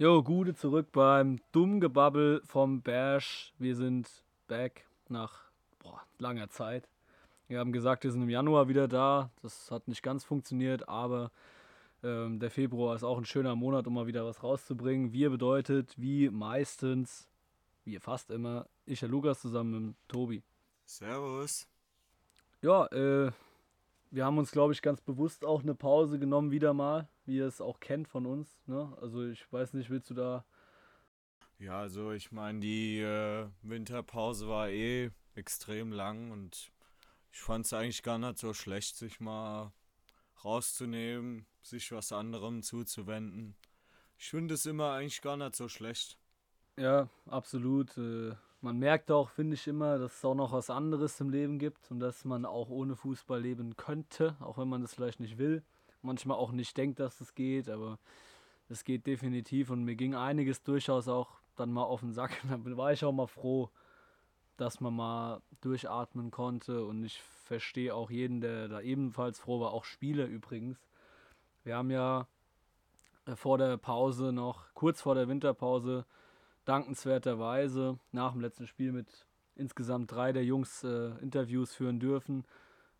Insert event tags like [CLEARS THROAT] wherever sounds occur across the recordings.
Jo, Gude zurück beim Dummgebabbel vom Bash. Wir sind back nach boah, langer Zeit. Wir haben gesagt, wir sind im Januar wieder da. Das hat nicht ganz funktioniert, aber ähm, der Februar ist auch ein schöner Monat, um mal wieder was rauszubringen. Wir bedeutet, wie meistens, wie fast immer, ich, der Lukas, zusammen mit Tobi. Servus. Ja, äh, wir haben uns, glaube ich, ganz bewusst auch eine Pause genommen, wieder mal, wie ihr es auch kennt von uns. Ne? Also ich weiß nicht, willst du da. Ja, also ich meine, die äh, Winterpause war eh extrem lang und ich fand es eigentlich gar nicht so schlecht, sich mal rauszunehmen, sich was anderem zuzuwenden. Ich finde es immer eigentlich gar nicht so schlecht. Ja, absolut. Äh, man merkt auch, finde ich immer, dass es auch noch was anderes im Leben gibt und dass man auch ohne Fußball leben könnte, auch wenn man das vielleicht nicht will. Manchmal auch nicht denkt, dass es geht, aber es geht definitiv und mir ging einiges durchaus auch dann mal auf den Sack. [LAUGHS] Da war ich auch mal froh, dass man mal durchatmen konnte und ich verstehe auch jeden, der da ebenfalls froh war, auch Spiele übrigens. Wir haben ja äh, vor der Pause noch, kurz vor der Winterpause, dankenswerterweise nach dem letzten Spiel mit insgesamt drei der Jungs äh, Interviews führen dürfen,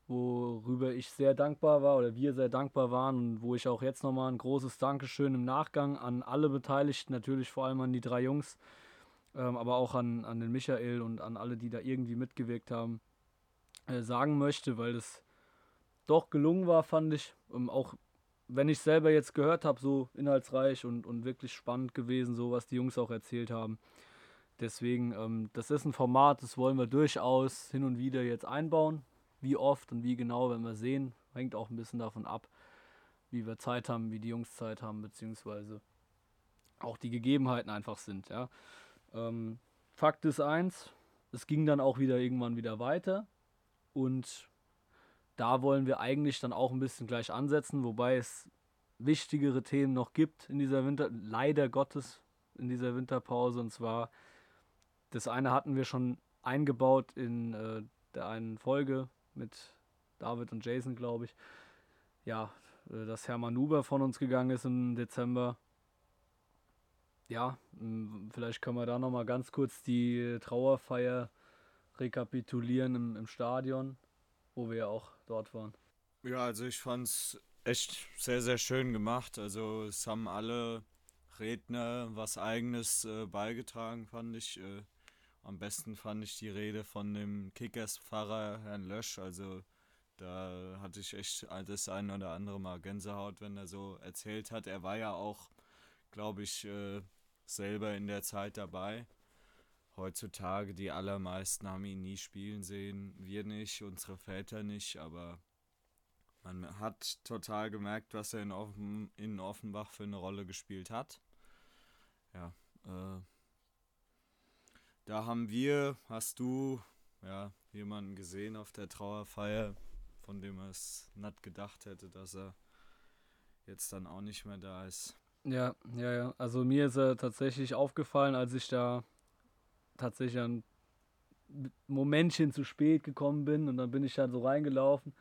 worüber ich sehr dankbar war oder wir sehr dankbar waren und wo ich auch jetzt nochmal ein großes Dankeschön im Nachgang an alle Beteiligten, natürlich vor allem an die drei Jungs, ähm, aber auch an, an den Michael und an alle, die da irgendwie mitgewirkt haben, äh, sagen möchte, weil das doch gelungen war, fand ich. Ähm, auch wenn ich selber jetzt gehört habe, so inhaltsreich und, und wirklich spannend gewesen, so was die Jungs auch erzählt haben. Deswegen, ähm, das ist ein Format, das wollen wir durchaus hin und wieder jetzt einbauen. Wie oft und wie genau, wenn wir sehen, hängt auch ein bisschen davon ab, wie wir Zeit haben, wie die Jungs Zeit haben, beziehungsweise auch die Gegebenheiten einfach sind. Ja. Ähm, Fakt ist eins, es ging dann auch wieder irgendwann wieder weiter und da wollen wir eigentlich dann auch ein bisschen gleich ansetzen, wobei es wichtigere Themen noch gibt in dieser Winter, leider Gottes in dieser Winterpause. Und zwar, das eine hatten wir schon eingebaut in äh, der einen Folge mit David und Jason, glaube ich. Ja, äh, dass Hermann Nuber von uns gegangen ist im Dezember. Ja, vielleicht können wir da nochmal ganz kurz die Trauerfeier rekapitulieren im, im Stadion wo wir ja auch dort waren. Ja, also ich fand es echt sehr, sehr schön gemacht. Also es haben alle Redner was eigenes äh, beigetragen, fand ich. Äh, am besten fand ich die Rede von dem Kickers-Pfarrer Herrn Lösch. Also da hatte ich echt das ein oder andere Mal Gänsehaut, wenn er so erzählt hat. Er war ja auch, glaube ich, äh, selber in der Zeit dabei heutzutage die allermeisten haben ihn nie spielen sehen. Wir nicht, unsere Väter nicht, aber man hat total gemerkt, was er in, Offen, in Offenbach für eine Rolle gespielt hat. Ja, äh, da haben wir, hast du, ja, jemanden gesehen auf der Trauerfeier, von dem er es nicht gedacht hätte, dass er jetzt dann auch nicht mehr da ist. Ja, ja, ja. Also mir ist er tatsächlich aufgefallen, als ich da tatsächlich ein Momentchen zu spät gekommen bin und dann bin ich dann so reingelaufen,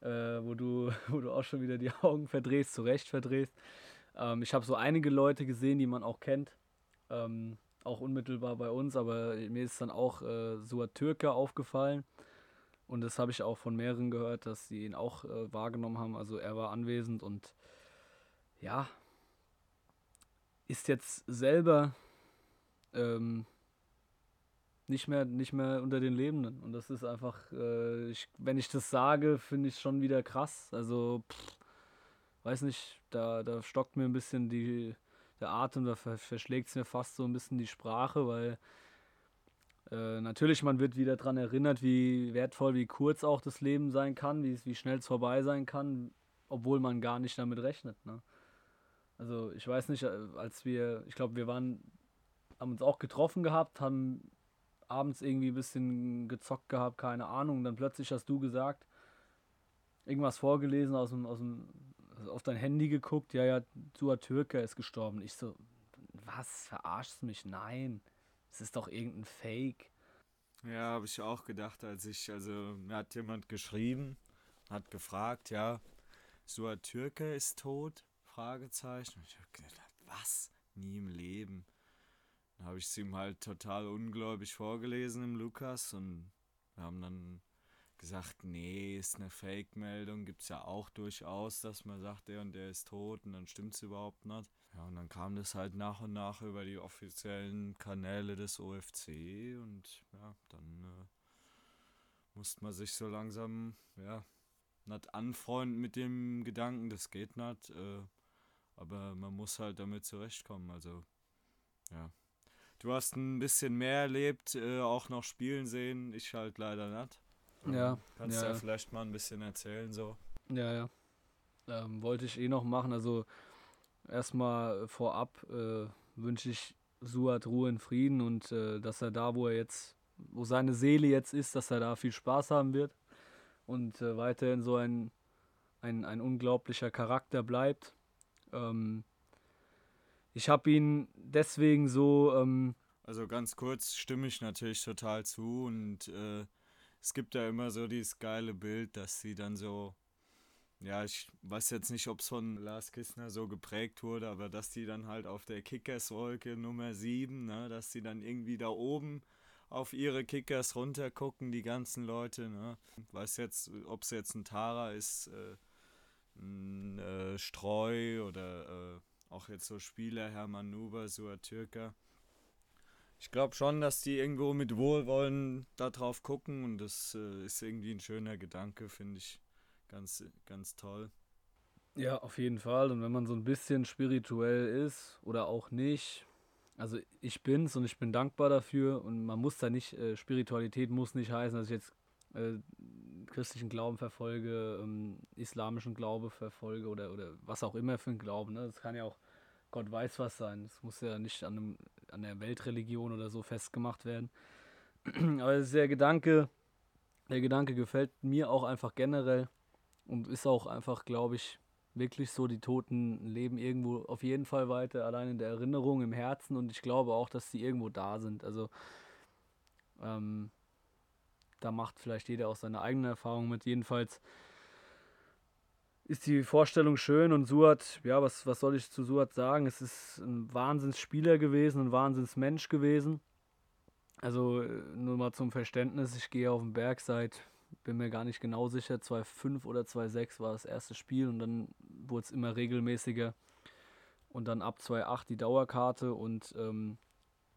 äh, wo, du, [LAUGHS] wo du auch schon wieder die Augen verdrehst, zurecht verdrehst. Ähm, ich habe so einige Leute gesehen, die man auch kennt, ähm, auch unmittelbar bei uns, aber mir ist dann auch äh, Suat Türke aufgefallen. Und das habe ich auch von mehreren gehört, dass sie ihn auch äh, wahrgenommen haben. Also er war anwesend und ja, ist jetzt selber ähm, nicht mehr, nicht mehr unter den Lebenden. Und das ist einfach, äh, ich, wenn ich das sage, finde ich schon wieder krass. Also, pff, weiß nicht, da, da stockt mir ein bisschen die, der Atem, da verschlägt es mir fast so ein bisschen die Sprache, weil äh, natürlich, man wird wieder daran erinnert, wie wertvoll, wie kurz auch das Leben sein kann, wie, schnell es vorbei sein kann, obwohl man gar nicht damit rechnet. Ne? Also ich weiß nicht, äh, als wir, ich glaube, wir waren, haben uns auch getroffen gehabt, haben abends irgendwie ein bisschen gezockt gehabt, keine Ahnung. Und dann plötzlich hast du gesagt, irgendwas vorgelesen, aus dem, aus dem, auf dein Handy geguckt, ja, ja, Suat Türke ist gestorben. Ich so, was, verarschst du mich? Nein, es ist doch irgendein Fake. Ja, habe ich auch gedacht, als ich, also mir hat jemand geschrieben, hat gefragt, ja, Suat Türke ist tot? Fragezeichen. Ich habe gedacht, was? nie im Leben. Dann habe ich es ihm halt total ungläubig vorgelesen im Lukas und wir haben dann gesagt, nee, ist eine Fake-Meldung, gibt es ja auch durchaus, dass man sagt, der und der ist tot und dann stimmt es überhaupt nicht. Ja, und dann kam das halt nach und nach über die offiziellen Kanäle des OFC und ja, dann äh, musste man sich so langsam, ja, nicht anfreunden mit dem Gedanken, das geht nicht, äh, aber man muss halt damit zurechtkommen, also ja. Du hast ein bisschen mehr erlebt, äh, auch noch spielen sehen, ich halt leider nicht. Ja. Kannst ja, ja vielleicht mal ein bisschen erzählen so. Ja, ja. Ähm, wollte ich eh noch machen. Also erstmal vorab äh, wünsche ich Suat Ruhe in Frieden und äh, dass er da, wo er jetzt, wo seine Seele jetzt ist, dass er da viel Spaß haben wird und äh, weiterhin so ein, ein, ein unglaublicher Charakter bleibt. Ähm, ich habe ihn deswegen so. Ähm, also ganz kurz stimme ich natürlich total zu und äh, es gibt ja immer so dieses geile Bild, dass sie dann so, ja, ich weiß jetzt nicht, ob es von Lars Kistner so geprägt wurde, aber dass die dann halt auf der Kickerswolke Nummer 7, ne, dass sie dann irgendwie da oben auf ihre Kickers runtergucken, die ganzen Leute, ne. Weiß jetzt, ob es jetzt ein Tara ist, äh, ein äh, Streu oder äh, auch jetzt so Spieler, Hermann Nuber, Suat Türker ich glaube schon, dass die irgendwo mit Wohlwollen darauf gucken und das äh, ist irgendwie ein schöner Gedanke, finde ich ganz, ganz toll. Ja, auf jeden Fall. Und wenn man so ein bisschen spirituell ist oder auch nicht, also ich bin's und ich bin dankbar dafür und man muss da nicht, äh, Spiritualität muss nicht heißen, dass ich jetzt äh, christlichen Glauben verfolge, ähm, islamischen Glaube verfolge oder, oder was auch immer für ein Glauben. Ne? Das kann ja auch Gott weiß was sein. Das muss ja nicht an, einem, an der Weltreligion oder so festgemacht werden. [CLEARS THROAT] Aber der Gedanke, der Gedanke gefällt mir auch einfach generell und ist auch einfach, glaube ich, wirklich so, die Toten leben irgendwo auf jeden Fall weiter, allein in der Erinnerung, im Herzen und ich glaube auch, dass sie irgendwo da sind. Also ähm, da macht vielleicht jeder auch seine eigene Erfahrung mit. Jedenfalls ist die Vorstellung schön und Suat, ja, was, was soll ich zu Suat sagen? Es ist ein Wahnsinnsspieler gewesen, ein Wahnsinnsmensch gewesen. Also äh, nur mal zum Verständnis, ich gehe auf den Berg seit, bin mir gar nicht genau sicher, 2,5 oder 2,6 war das erste Spiel und dann wurde es immer regelmäßiger und dann ab 2,8 die Dauerkarte und ähm,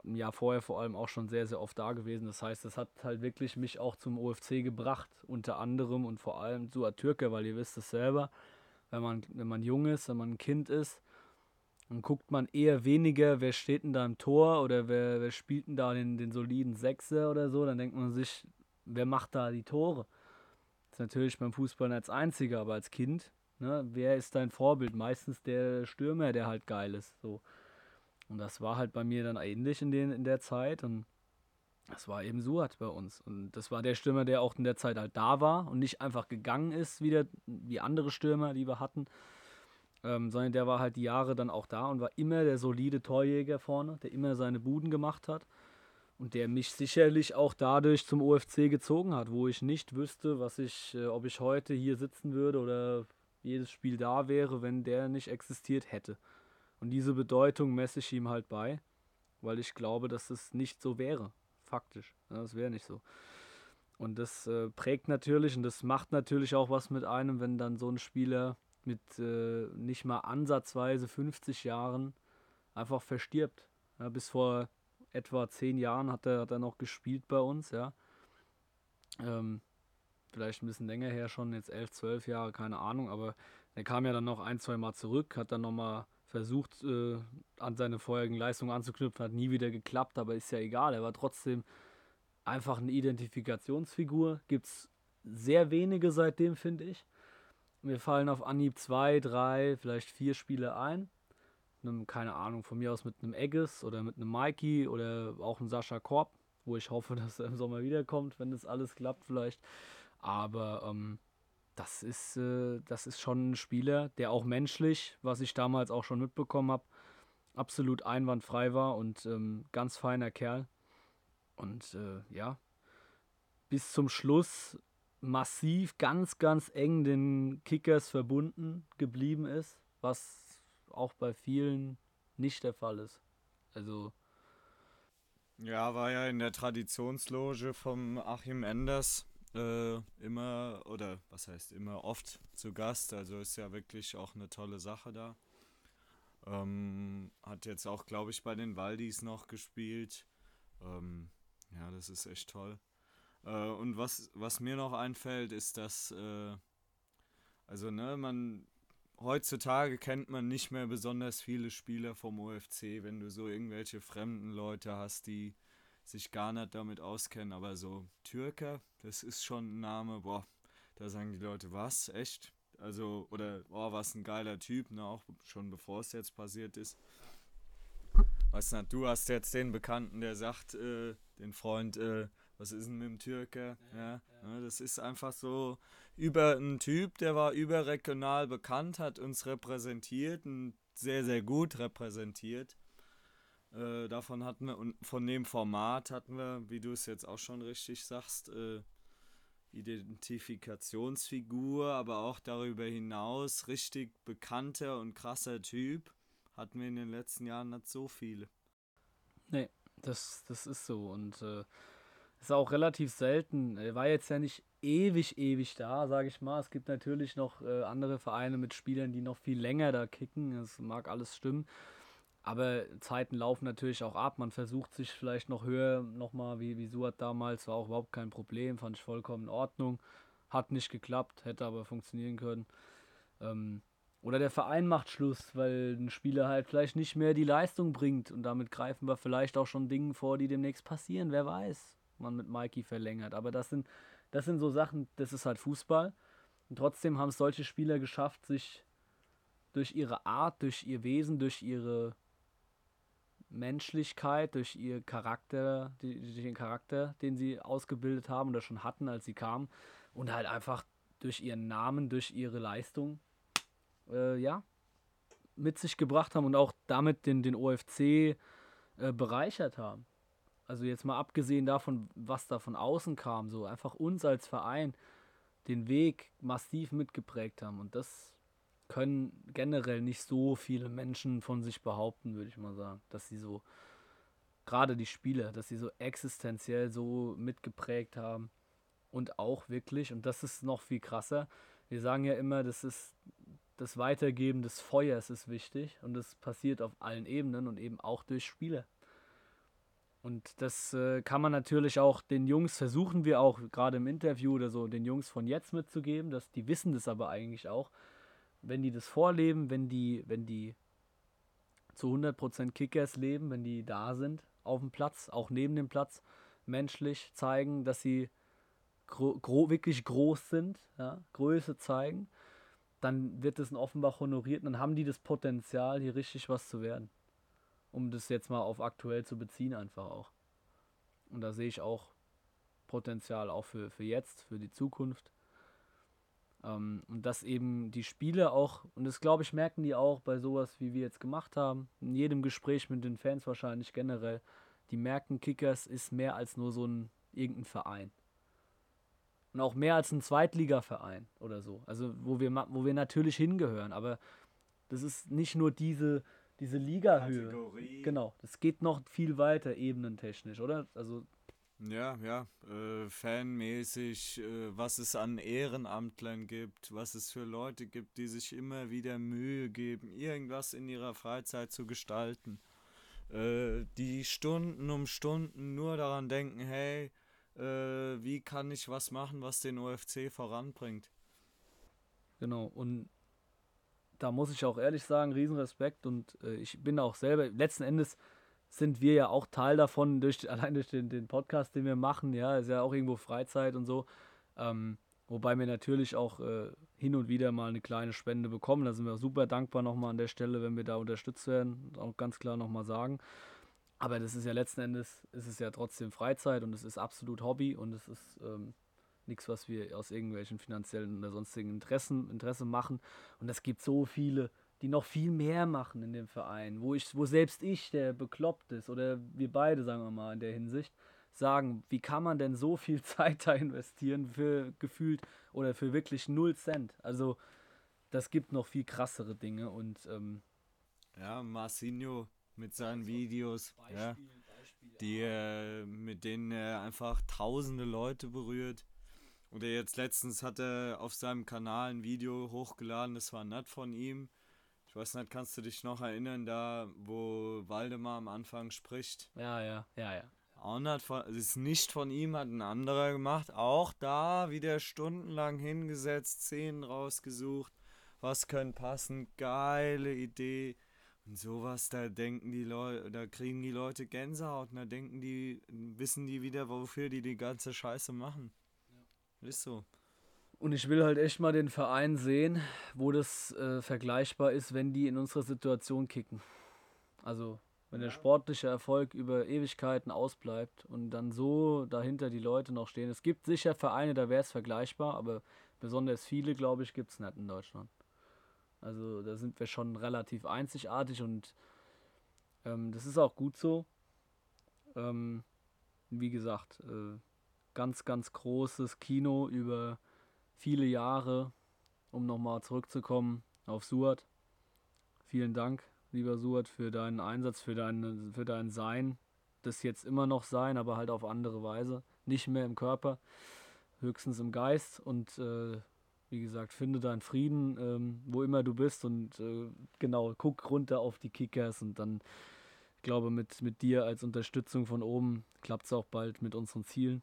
ein Jahr vorher vor allem auch schon sehr, sehr oft da gewesen. Das heißt, das hat halt wirklich mich auch zum OFC gebracht, unter anderem und vor allem zu Türke, weil ihr wisst es selber, wenn man, wenn man jung ist, wenn man ein Kind ist, dann guckt man eher weniger, wer steht denn da im Tor oder wer, wer spielt denn da den, den soliden Sechser oder so. Dann denkt man sich, wer macht da die Tore? Das ist natürlich beim Fußball als einziger, aber als Kind, ne, wer ist dein Vorbild? Meistens der Stürmer, der halt geil ist. So. Und das war halt bei mir dann ähnlich in, den, in der Zeit. Und das war eben Suat bei uns. Und das war der Stürmer, der auch in der Zeit halt da war und nicht einfach gegangen ist, wieder wie andere Stürmer, die wir hatten. Ähm, sondern der war halt die Jahre dann auch da und war immer der solide Torjäger vorne, der immer seine Buden gemacht hat. Und der mich sicherlich auch dadurch zum OFC gezogen hat, wo ich nicht wüsste, was ich, äh, ob ich heute hier sitzen würde oder jedes Spiel da wäre, wenn der nicht existiert hätte. Und diese Bedeutung messe ich ihm halt bei, weil ich glaube, dass es nicht so wäre. Faktisch. das wäre nicht so. Und das äh, prägt natürlich und das macht natürlich auch was mit einem, wenn dann so ein Spieler mit äh, nicht mal ansatzweise 50 Jahren einfach verstirbt. Ja, bis vor etwa 10 Jahren hat er, hat er noch gespielt bei uns, ja. Ähm, vielleicht ein bisschen länger her schon, jetzt 11, 12 Jahre, keine Ahnung, aber er kam ja dann noch ein, zwei Mal zurück, hat dann nochmal versucht, äh, an seine vorherigen Leistungen anzuknüpfen, hat nie wieder geklappt, aber ist ja egal. Er war trotzdem einfach eine Identifikationsfigur. Gibt es sehr wenige seitdem, finde ich. Mir fallen auf Anhieb zwei, drei, vielleicht vier Spiele ein. Einem, keine Ahnung, von mir aus mit einem Egges oder mit einem Mikey oder auch einem Sascha Korb, wo ich hoffe, [LAUGHS] dass er im Sommer wiederkommt, wenn das alles klappt vielleicht. Aber ähm, das ist, äh, das ist schon ein Spieler, der auch menschlich, was ich damals auch schon mitbekommen habe, absolut einwandfrei war und ähm, ganz feiner Kerl. Und äh, ja, bis zum Schluss massiv, ganz, ganz eng den Kickers verbunden geblieben ist, was auch bei vielen nicht der Fall ist. Also. Ja, war ja in der Traditionsloge vom Achim Enders äh, immer, oder was heißt immer, oft zu Gast. Also ist ja wirklich auch eine tolle Sache da. Ähm, hat jetzt auch, glaube ich, bei den Waldis noch gespielt. Ähm, ja, das ist echt toll. Äh, und was, was mir noch einfällt, ist, dass, äh, also, ne, man, heutzutage kennt man nicht mehr besonders viele Spieler vom OFC, wenn du so irgendwelche fremden Leute hast, die sich gar nicht damit auskennen, aber so Türker, das ist schon ein Name, boah, da sagen die Leute, was, echt? Also, oder, oh, was ein geiler Typ, ne, auch schon bevor es jetzt passiert ist. Weißt du, du hast jetzt den Bekannten, der sagt, äh, den Freund, äh, was ist denn mit dem Türke? Ja, ja. Ne, das ist einfach so über ein Typ, der war überregional bekannt, hat uns repräsentiert und sehr, sehr gut repräsentiert. Äh, davon hatten wir, und von dem Format hatten wir, wie du es jetzt auch schon richtig sagst, äh, Identifikationsfigur, aber auch darüber hinaus richtig bekannter und krasser Typ hatten wir in den letzten Jahren nicht so viele. Nee, das, das ist so und äh, ist auch relativ selten. Er war jetzt ja nicht ewig, ewig da, sage ich mal. Es gibt natürlich noch äh, andere Vereine mit Spielern, die noch viel länger da kicken. Das mag alles stimmen. Aber Zeiten laufen natürlich auch ab. Man versucht sich vielleicht noch höher, nochmal wie, wie Suat damals, war auch überhaupt kein Problem, fand ich vollkommen in Ordnung. Hat nicht geklappt, hätte aber funktionieren können. Ähm, oder der Verein macht Schluss, weil ein Spieler halt vielleicht nicht mehr die Leistung bringt. Und damit greifen wir vielleicht auch schon Dinge vor, die demnächst passieren. Wer weiß, man mit Mikey verlängert. Aber das sind, das sind so Sachen, das ist halt Fußball. Und trotzdem haben es solche Spieler geschafft, sich durch ihre Art, durch ihr Wesen, durch ihre Menschlichkeit, durch ihr Charakter, durch den Charakter, den sie ausgebildet haben oder schon hatten, als sie kamen, und halt einfach durch ihren Namen, durch ihre Leistung, äh, ja, mit sich gebracht haben und auch damit den, den OFC äh, bereichert haben. Also jetzt mal abgesehen davon, was da von außen kam, so einfach uns als Verein den Weg massiv mitgeprägt haben. Und das können generell nicht so viele Menschen von sich behaupten, würde ich mal sagen, dass sie so, gerade die Spieler, dass sie so existenziell so mitgeprägt haben und auch wirklich, und das ist noch viel krasser, wir sagen ja immer, das ist das Weitergeben des Feuers ist wichtig und das passiert auf allen Ebenen und eben auch durch Spieler. Und das äh, kann man natürlich auch den Jungs, versuchen wir auch gerade im Interview oder so, den Jungs von jetzt mitzugeben, dass die wissen das aber eigentlich auch, wenn die das vorleben, wenn die, wenn die zu 100% Kickers leben, wenn die da sind auf dem Platz, auch neben dem Platz, menschlich zeigen, dass sie gro gro wirklich groß sind, ja, Größe zeigen, dann wird das in Offenbach honoriert und dann haben die das Potenzial, hier richtig was zu werden. Um das jetzt mal auf aktuell zu beziehen, einfach auch. Und da sehe ich auch Potenzial auch für, für jetzt, für die Zukunft. Ähm, und dass eben die Spiele auch, und das glaube ich, merken die auch bei sowas, wie wir jetzt gemacht haben, in jedem Gespräch mit den Fans wahrscheinlich generell, die merken, Kickers ist mehr als nur so ein irgendein Verein. Und auch mehr als ein Zweitligaverein oder so. Also wo wir, wo wir natürlich hingehören, aber das ist nicht nur diese, diese Ligahöhe. Kategorie. Genau, das geht noch viel weiter ebenentechnisch, oder? Also ja, ja, äh, fanmäßig, äh, was es an Ehrenamtlern gibt, was es für Leute gibt, die sich immer wieder Mühe geben, irgendwas in ihrer Freizeit zu gestalten. Äh, die Stunden um Stunden nur daran denken, hey, äh, wie kann ich was machen, was den OFC voranbringt. Genau, und da muss ich auch ehrlich sagen, Riesenrespekt und äh, ich bin auch selber, letzten Endes, sind wir ja auch Teil davon, [LAUGHS] durch, allein durch den, den Podcast, den wir machen. Ja, ist ja auch irgendwo Freizeit und so. Ähm, wobei wir natürlich auch äh, hin und wieder mal eine kleine Spende bekommen. Da sind wir super dankbar nochmal an der Stelle, wenn wir da unterstützt werden. Auch ganz klar nochmal sagen. Aber das ist ja letzten Endes, ist es ja trotzdem Freizeit und es ist absolut Hobby und es ist ähm, nichts, was wir aus irgendwelchen finanziellen oder sonstigen Interessen, Interesse machen. Und es gibt so viele die noch viel mehr machen in dem Verein, wo ich, wo selbst ich, der bekloppt ist, oder wir beide, sagen wir mal, in der Hinsicht, sagen, wie kann man denn so viel [LAUGHS] Zeit da investieren für gefühlt oder für wirklich null Cent? Also das gibt noch viel krassere Dinge und ähm, ja, Marcinho mit seinen Videos, Beispiel, ja, Beispiel, die, äh, mit denen er einfach tausende Leute berührt. Oder jetzt letztens hat er auf seinem Kanal ein Video hochgeladen, das war nett von ihm. Ich weiß nicht, kannst du dich noch erinnern, da wo Waldemar am Anfang spricht? Ja, ja, ja, ja. Auch nicht von, es ist nicht von ihm, hat ein anderer gemacht. Auch da wieder stundenlang hingesetzt, Szenen rausgesucht. Was können passen? Geile Idee. Und sowas, da denken die Leute, da kriegen die Leute Gänsehaut und da denken die, wissen die wieder, wofür die die ganze Scheiße machen. Ist so. Und ich will halt echt mal den Verein sehen, wo das äh, vergleichbar ist, wenn die in unserer Situation kicken. Also, wenn der sportliche Erfolg über Ewigkeiten ausbleibt und dann so dahinter die Leute noch stehen. Es gibt sicher Vereine, da wäre es vergleichbar, aber besonders viele, glaube ich, gibt es nicht in Deutschland. Also, da sind wir schon relativ einzigartig und ähm, das ist auch gut so. Ähm, wie gesagt, äh, ganz, ganz großes Kino über viele Jahre, um nochmal zurückzukommen auf Suat. Vielen Dank, lieber Suat, für deinen Einsatz, für dein, für dein Sein. Das jetzt immer noch sein, aber halt auf andere Weise. Nicht mehr im Körper, höchstens im Geist. Und äh, wie gesagt, finde deinen Frieden, ähm, wo immer du bist. Und äh, genau, guck runter auf die Kickers und dann, ich glaube, mit, mit dir als Unterstützung von oben klappt es auch bald mit unseren Zielen.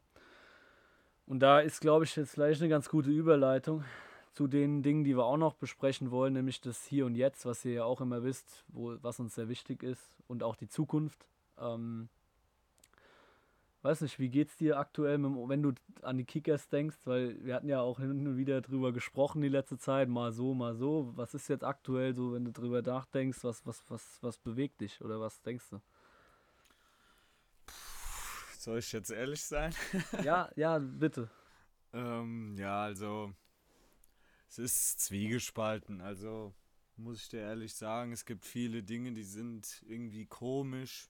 Und da ist, glaube ich, jetzt gleich eine ganz gute Überleitung zu den Dingen, die wir auch noch besprechen wollen, nämlich das Hier und Jetzt, was ihr ja auch immer wisst, wo, was uns sehr wichtig ist und auch die Zukunft. Ähm, weiß nicht, wie geht's dir aktuell, wenn du an die Kickers denkst? Weil wir hatten ja auch hin und wieder drüber gesprochen die letzte Zeit, mal so, mal so. Was ist jetzt aktuell so, wenn du drüber nachdenkst? Was, was, was, was bewegt dich oder was denkst du? Soll ich jetzt ehrlich sein? [LAUGHS] ja, ja, bitte. ähm, ja, also es ist zwiegespalten. Also muss ich dir ehrlich sagen, es gibt viele Dinge, die sind irgendwie komisch.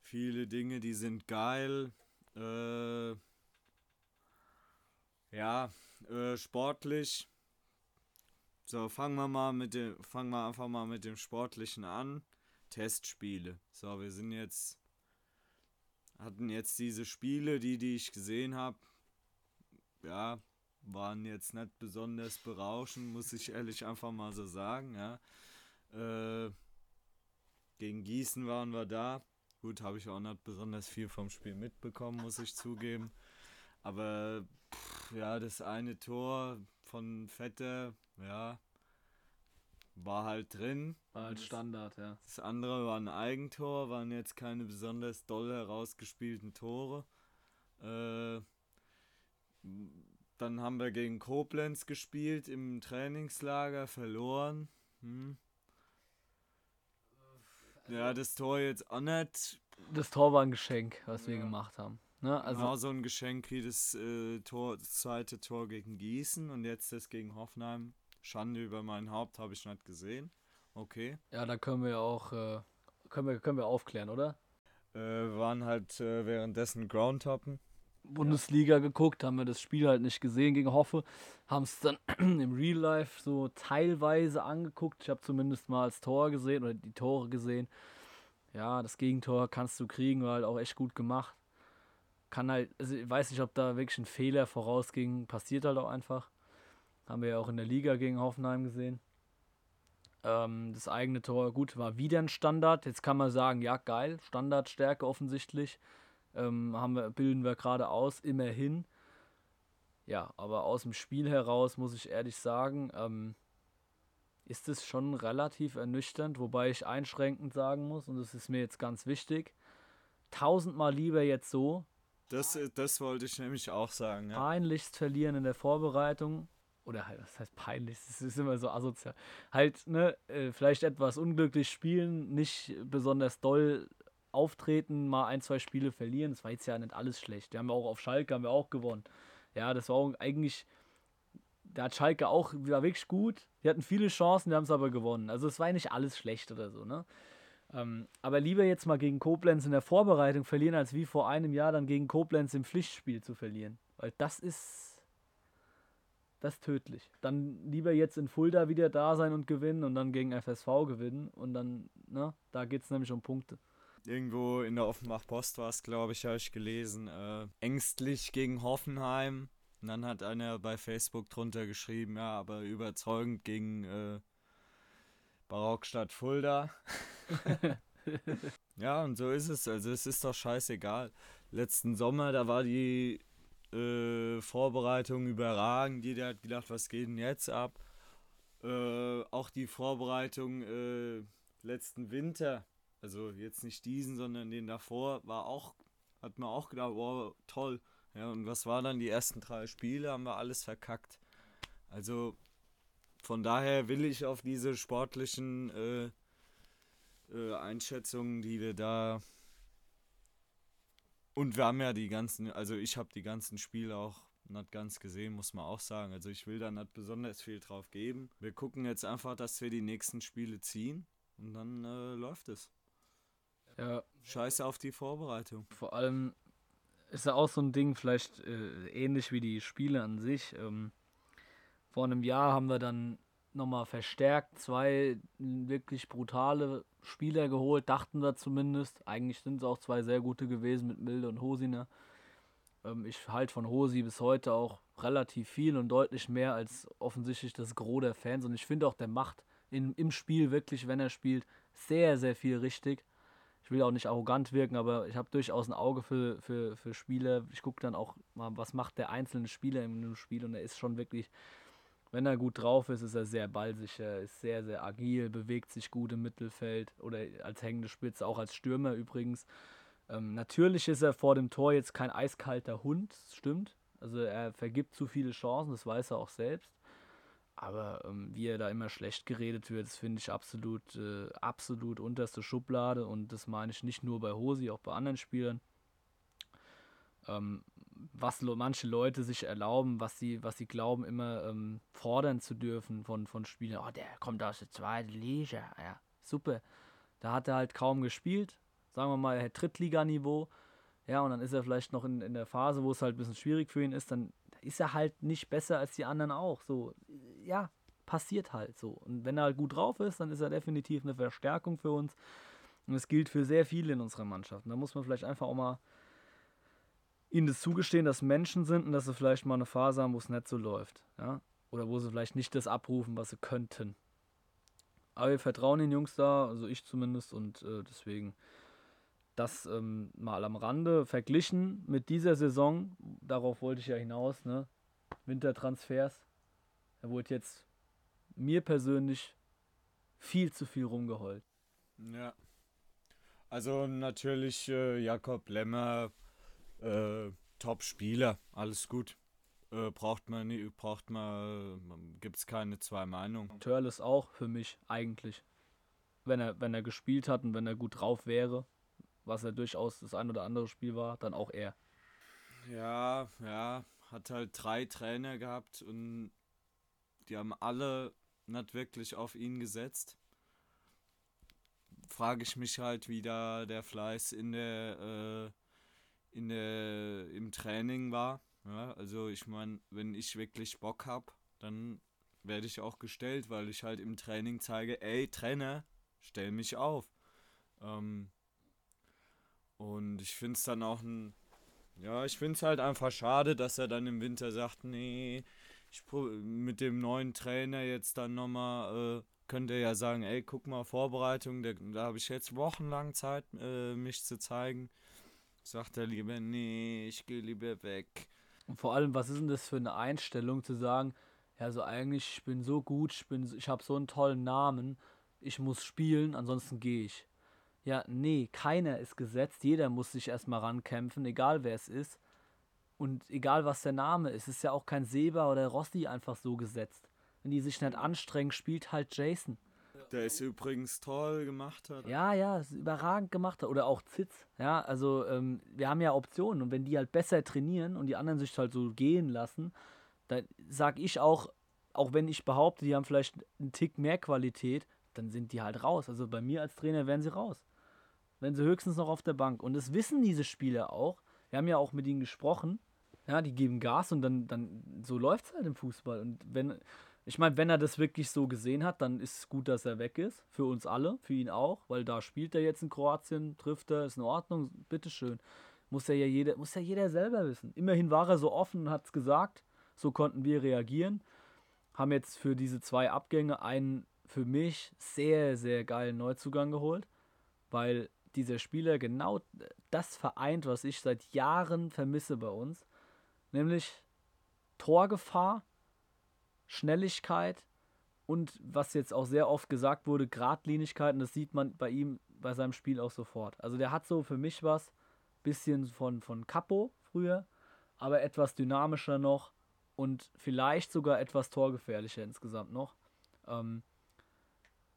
Viele Dinge, die sind geil. Äh, ja, äh, sportlich. So, fangen wir mal mit dem, fangen wir einfach mal mit dem Sportlichen an. Testspiele. So, wir sind jetzt hatten jetzt diese Spiele, die, die ich gesehen habe, ja, waren jetzt nicht besonders berauschend, muss ich ehrlich einfach mal so sagen, ja. Äh, gegen Gießen waren wir da. Gut, habe ich auch nicht besonders viel vom Spiel mitbekommen, muss ich zugeben. Aber pff, ja, das eine Tor von Vetter, ja, war halt drin. War halt Standard, ja. Das andere war ein Eigentor, waren jetzt keine besonders doll herausgespielten Tore. Äh, dann haben wir gegen Koblenz gespielt im Trainingslager, verloren. Hm. Ja, das Tor jetzt auch nicht. Das Tor war ein Geschenk, was ja. wir gemacht haben. Ne? Also genau so ein Geschenk wie das, äh, Tor, das zweite Tor gegen Gießen und jetzt das gegen Hoffenheim. Schande über mein Haupt habe ich nicht gesehen. Okay. Ja, da können wir auch äh, können wir, können wir aufklären, oder? Äh, waren halt äh, währenddessen Groundtoppen. Bundesliga geguckt, haben wir das Spiel halt nicht gesehen gegen Hoffe, haben es dann [CLEARS THROAT] im Real Life so teilweise angeguckt. Ich habe zumindest mal das Tor gesehen oder die Tore gesehen. Ja, das Gegentor kannst du kriegen, war halt auch echt gut gemacht. Kann halt, also ich weiß nicht, ob da wirklich ein Fehler vorausging, passiert halt auch einfach. Haben wir ja auch in der Liga gegen Hoffenheim gesehen. Ähm, das eigene Tor, gut, war wieder ein Standard. Jetzt kann man sagen, ja, geil, Standardstärke offensichtlich. Ähm, haben wir, bilden wir gerade aus, immerhin. Ja, aber aus dem Spiel heraus muss ich ehrlich sagen, ähm, ist es schon relativ ernüchternd, wobei ich einschränkend sagen muss, und das ist mir jetzt ganz wichtig, tausendmal lieber jetzt so. Das, das wollte ich nämlich auch sagen. Ja. Peinlichst verlieren in der Vorbereitung oder halt, was heißt peinlich, das ist immer so asozial. Halt, ne, äh, vielleicht etwas unglücklich spielen, nicht besonders doll auftreten, mal ein, zwei Spiele verlieren. Das war jetzt ja nicht alles schlecht. Wir haben auch auf Schalke haben wir auch gewonnen. Ja, das war eigentlich, da hat Schalke auch, war wirklich gut. Die hatten viele Chancen, die haben es aber gewonnen. Also es war nicht alles schlecht oder so, ne? Ähm, aber lieber jetzt mal gegen Koblenz in der Vorbereitung verlieren, als wie vor einem Jahr dann gegen Koblenz im Pflichtspiel zu verlieren. Weil das ist das ist tödlich. Dann lieber jetzt in Fulda wieder da sein und gewinnen und dann gegen FSV gewinnen und dann, ne, da geht es nämlich um Punkte. Irgendwo in der Offenbach Post war es, glaube ich, habe ich gelesen, äh, ängstlich gegen Hoffenheim. Und dann hat einer bei Facebook drunter geschrieben, ja, aber überzeugend gegen äh, Barockstadt Fulda. [LAUGHS] [LAUGHS] ja, und so ist es. Also es ist doch scheißegal. Letzten Sommer, da war die äh, Vorbereitung überragend. Jeder hat gedacht, was geht denn jetzt ab? Äh, auch die Vorbereitung äh, letzten Winter, also jetzt nicht diesen, sondern den davor, war auch, hat man auch gedacht, wow, toll. Ja, und was war dann die ersten drei Spiele? Haben wir alles verkackt. Also von daher will ich auf diese sportlichen äh, äh, Einschätzungen, die wir da und wir haben ja die ganzen, also ich habe die ganzen Spiele auch nicht ganz gesehen, muss man auch sagen. Also ich will da nicht besonders viel drauf geben. Wir gucken jetzt einfach, dass wir die nächsten Spiele ziehen und dann äh, läuft es. Ja. Scheiße auf die Vorbereitung. Vor allem ist ja auch so ein Ding, vielleicht äh, ähnlich wie die Spiele an sich. Ähm, vor einem Jahr haben wir dann nochmal verstärkt zwei wirklich brutale Spieler geholt, dachten wir zumindest. Eigentlich sind es auch zwei sehr gute gewesen mit Milde und Hosiner. Ähm, ich halte von Hosi bis heute auch relativ viel und deutlich mehr als offensichtlich das Gros der Fans. Und ich finde auch, der macht in, im Spiel wirklich, wenn er spielt, sehr, sehr viel richtig. Ich will auch nicht arrogant wirken, aber ich habe durchaus ein Auge für, für, für Spieler. Ich gucke dann auch mal, was macht der einzelne Spieler in einem Spiel und er ist schon wirklich wenn er gut drauf ist, ist er sehr ballsicher, ist sehr, sehr agil, bewegt sich gut im Mittelfeld oder als hängende Spitze, auch als Stürmer übrigens. Ähm, natürlich ist er vor dem Tor jetzt kein eiskalter Hund, stimmt. Also er vergibt zu viele Chancen, das weiß er auch selbst. Aber ähm, wie er da immer schlecht geredet wird, das finde ich absolut, äh, absolut unterste Schublade. Und das meine ich nicht nur bei Hosi, auch bei anderen Spielern. Ähm, was manche Leute sich erlauben, was sie, was sie glauben, immer ähm, fordern zu dürfen von, von Spielern. Oh, der kommt aus der zweiten Liga. Ja, super. Da hat er halt kaum gespielt. Sagen wir mal, er hat Drittliganiveau. Ja, und dann ist er vielleicht noch in, in der Phase, wo es halt ein bisschen schwierig für ihn ist. Dann ist er halt nicht besser als die anderen auch. So, ja, passiert halt so. Und wenn er halt gut drauf ist, dann ist er definitiv eine Verstärkung für uns. Und es gilt für sehr viele in unserer Mannschaft. Und da muss man vielleicht einfach auch mal ihnen das zugestehen, dass Menschen sind und dass sie vielleicht mal eine Phase haben, wo es nicht so läuft. Ja? Oder wo sie vielleicht nicht das abrufen, was sie könnten. Aber wir vertrauen den Jungs da, also ich zumindest, und äh, deswegen das ähm, mal am Rande verglichen mit dieser Saison, darauf wollte ich ja hinaus, ne? Wintertransfers. Er wurde jetzt mir persönlich viel zu viel rumgeheult. Ja. Also natürlich äh, Jakob Lemmer äh, Top-Spieler, alles gut. Äh, braucht man nie, braucht man, gibt es keine zwei Meinungen. Törles auch für mich eigentlich. Wenn er, wenn er gespielt hat und wenn er gut drauf wäre, was er durchaus das ein oder andere Spiel war, dann auch er. Ja, ja, hat halt drei Trainer gehabt und die haben alle nicht wirklich auf ihn gesetzt. Frage ich mich halt, wie da der Fleiß in der äh, in der, im Training war. Ja, also ich meine, wenn ich wirklich Bock habe, dann werde ich auch gestellt, weil ich halt im Training zeige, ey Trainer, stell mich auf. Ähm, und ich finde es dann auch ein, ja, ich finde es halt einfach schade, dass er dann im Winter sagt, nee, ich mit dem neuen Trainer jetzt dann nochmal, äh, könnte er ja sagen, ey, guck mal, Vorbereitung, da, da habe ich jetzt wochenlang Zeit, äh, mich zu zeigen sagt er lieber, nee, ich gehe lieber weg. Und vor allem, was ist denn das für eine Einstellung zu sagen, ja, so eigentlich, ich bin so gut, ich, ich habe so einen tollen Namen, ich muss spielen, ansonsten gehe ich. Ja, nee, keiner ist gesetzt, jeder muss sich erstmal rankämpfen, egal wer es ist. Und egal was der Name ist, ist ja auch kein Seba oder Rossi einfach so gesetzt. Wenn die sich nicht anstrengen, spielt halt Jason. Der ist übrigens toll gemacht hat. Ja, ja, ist überragend gemacht hat. Oder auch Zitz. Ja, also ähm, wir haben ja Optionen und wenn die halt besser trainieren und die anderen sich halt so gehen lassen, dann sag ich auch, auch wenn ich behaupte, die haben vielleicht einen Tick mehr Qualität, dann sind die halt raus. Also bei mir als Trainer wären sie raus. Wenn sie höchstens noch auf der Bank. Und das wissen diese Spieler auch. Wir haben ja auch mit ihnen gesprochen. Ja, die geben Gas und dann, dann so läuft es halt im Fußball. Und wenn, ich meine, wenn er das wirklich so gesehen hat, dann ist es gut, dass er weg ist. Für uns alle, für ihn auch, weil da spielt er jetzt in Kroatien, trifft er, ist in Ordnung, bitteschön. Muss ja jeder, muss ja jeder selber wissen. Immerhin war er so offen und hat es gesagt. So konnten wir reagieren. Haben jetzt für diese zwei Abgänge einen für mich sehr, sehr geilen Neuzugang geholt, weil dieser Spieler genau das vereint, was ich seit Jahren vermisse bei uns, nämlich Torgefahr, Schnelligkeit und was jetzt auch sehr oft gesagt wurde, Gradlinigkeit und das sieht man bei ihm bei seinem Spiel auch sofort. Also der hat so für mich was, bisschen von, von Capo früher, aber etwas dynamischer noch und vielleicht sogar etwas torgefährlicher insgesamt noch. Ähm,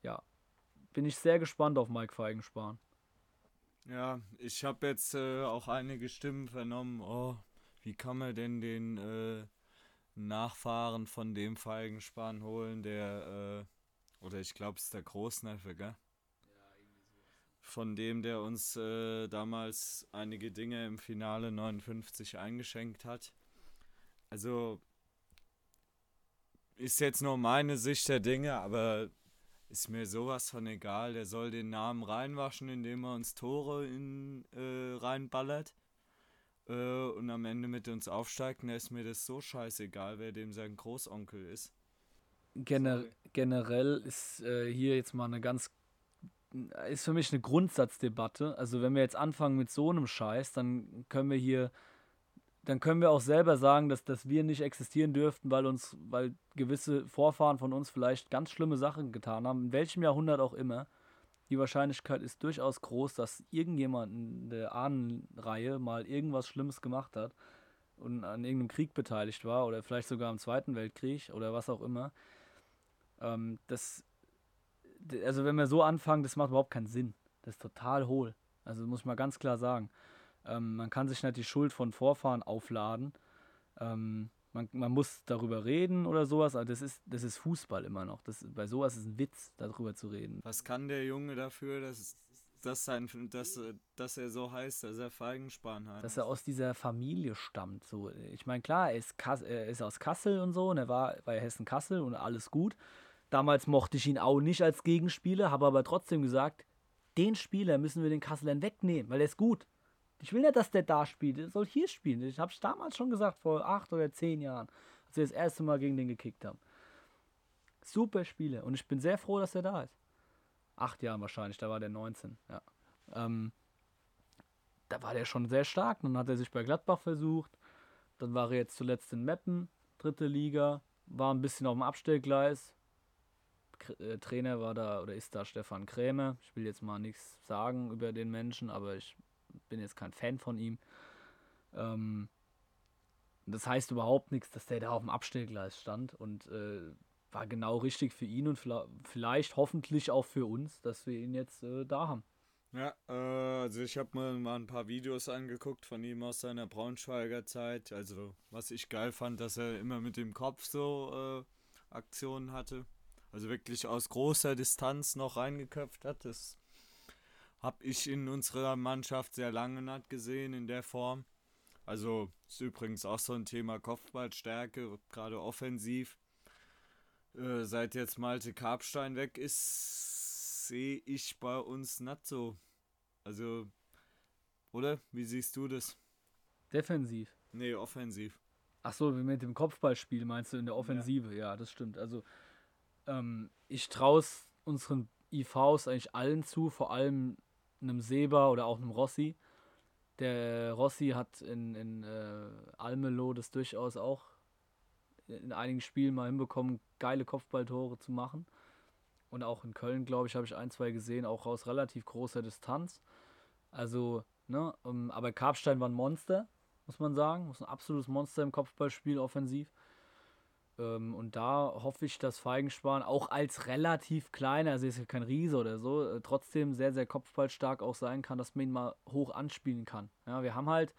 ja, bin ich sehr gespannt auf Mike Feigenspahn. Ja, ich habe jetzt äh, auch einige Stimmen vernommen. Oh, wie kann man denn den äh, Nachfahren von dem Feigenspan holen, der, äh, oder ich glaube, es ist der Großneffe, gell? Von dem, der uns äh, damals einige Dinge im Finale 59 eingeschenkt hat. Also, ist jetzt nur meine Sicht der Dinge, aber ist mir sowas von egal. Der soll den Namen reinwaschen, indem er uns Tore in, äh, reinballert äh, und am Ende mit uns aufsteigt. Und da ist mir das so scheißegal, wer dem sein Großonkel ist. Gener generell ist äh, hier jetzt mal eine ganz ist für mich eine Grundsatzdebatte. Also wenn wir jetzt anfangen mit so einem Scheiß, dann können wir hier dann können wir auch selber sagen, dass, dass wir nicht existieren dürften, weil uns, weil gewisse Vorfahren von uns vielleicht ganz schlimme Sachen getan haben, in welchem Jahrhundert auch immer. Die Wahrscheinlichkeit ist durchaus groß, dass irgendjemand in der Ahnenreihe mal irgendwas Schlimmes gemacht hat und an irgendeinem Krieg beteiligt war oder vielleicht sogar am Zweiten Weltkrieg oder was auch immer. Ähm, das, also wenn wir so anfangen, das macht überhaupt keinen Sinn. Das ist total hohl. Also muss ich mal ganz klar sagen. Ähm, man kann sich nicht die Schuld von Vorfahren aufladen. Ähm, man, man, muss darüber reden oder sowas, aber das ist, das ist Fußball immer noch. Das, bei sowas ist ein Witz, darüber zu reden. Was kann der Junge dafür, dass, dass, sein, dass, dass er so heißt, dass er Feigenspan hat? Dass er aus dieser Familie stammt. So. Ich meine, klar, er ist, Kass, er ist aus Kassel und so und er war bei Hessen-Kassel und alles gut. Damals mochte ich ihn auch nicht als Gegenspieler, habe aber trotzdem gesagt, den Spieler müssen wir den Kasselern wegnehmen, weil er ist gut. Ich will nicht, dass der da spielt. Der soll hier spielen. Ich habe es damals schon gesagt, vor acht oder zehn Jahren, als wir das erste Mal gegen den gekickt haben. Super Spieler. Und ich bin sehr froh, dass er da ist. Acht Jahren wahrscheinlich, da war der 19. Ja. Ähm, da war der schon sehr stark. Dann hat er sich bei Gladbach versucht. Dann war er jetzt zuletzt in Meppen, dritte Liga. War ein bisschen auf dem Abstellgleis. Äh, Trainer war da oder ist da Stefan Krämer. Ich will jetzt mal nichts sagen über den Menschen, aber ich bin jetzt kein Fan von ihm. Ähm, das heißt überhaupt nichts, dass der da auf dem Abstellgleis stand und äh, war genau richtig für ihn und vielleicht hoffentlich auch für uns, dass wir ihn jetzt äh, da haben. Ja, äh, also ich habe mir mal ein paar Videos angeguckt von ihm aus seiner Braunschweiger Zeit. Also was ich geil fand, dass er immer mit dem Kopf so äh, Aktionen hatte. Also wirklich aus großer Distanz noch reingeköpft hat. Das habe ich in unserer Mannschaft sehr lange nicht gesehen in der Form. Also ist übrigens auch so ein Thema Kopfballstärke, gerade offensiv. Äh, seit jetzt Malte Karpstein weg ist, sehe ich bei uns nicht so. Also, oder? Wie siehst du das? Defensiv. Nee, offensiv. Ach so, mit dem Kopfballspiel meinst du in der Offensive? Ja, ja das stimmt. Also, ähm, ich traue es unseren IVs eigentlich allen zu, vor allem einem Seba oder auch einem Rossi. Der Rossi hat in, in äh, Almelo das durchaus auch in einigen Spielen mal hinbekommen, geile Kopfballtore zu machen. Und auch in Köln, glaube ich, habe ich ein, zwei gesehen, auch aus relativ großer Distanz. Also, ne, ähm, aber Karpstein war ein Monster, muss man sagen. Muss ein absolutes Monster im Kopfballspiel offensiv. Ähm, und da hoffe ich, dass Feigenspan auch als relativ kleiner, also ist ja kein Riese oder so, äh, trotzdem sehr, sehr kopfballstark auch sein kann, dass man ihn mal hoch anspielen kann. Ja, wir haben halt,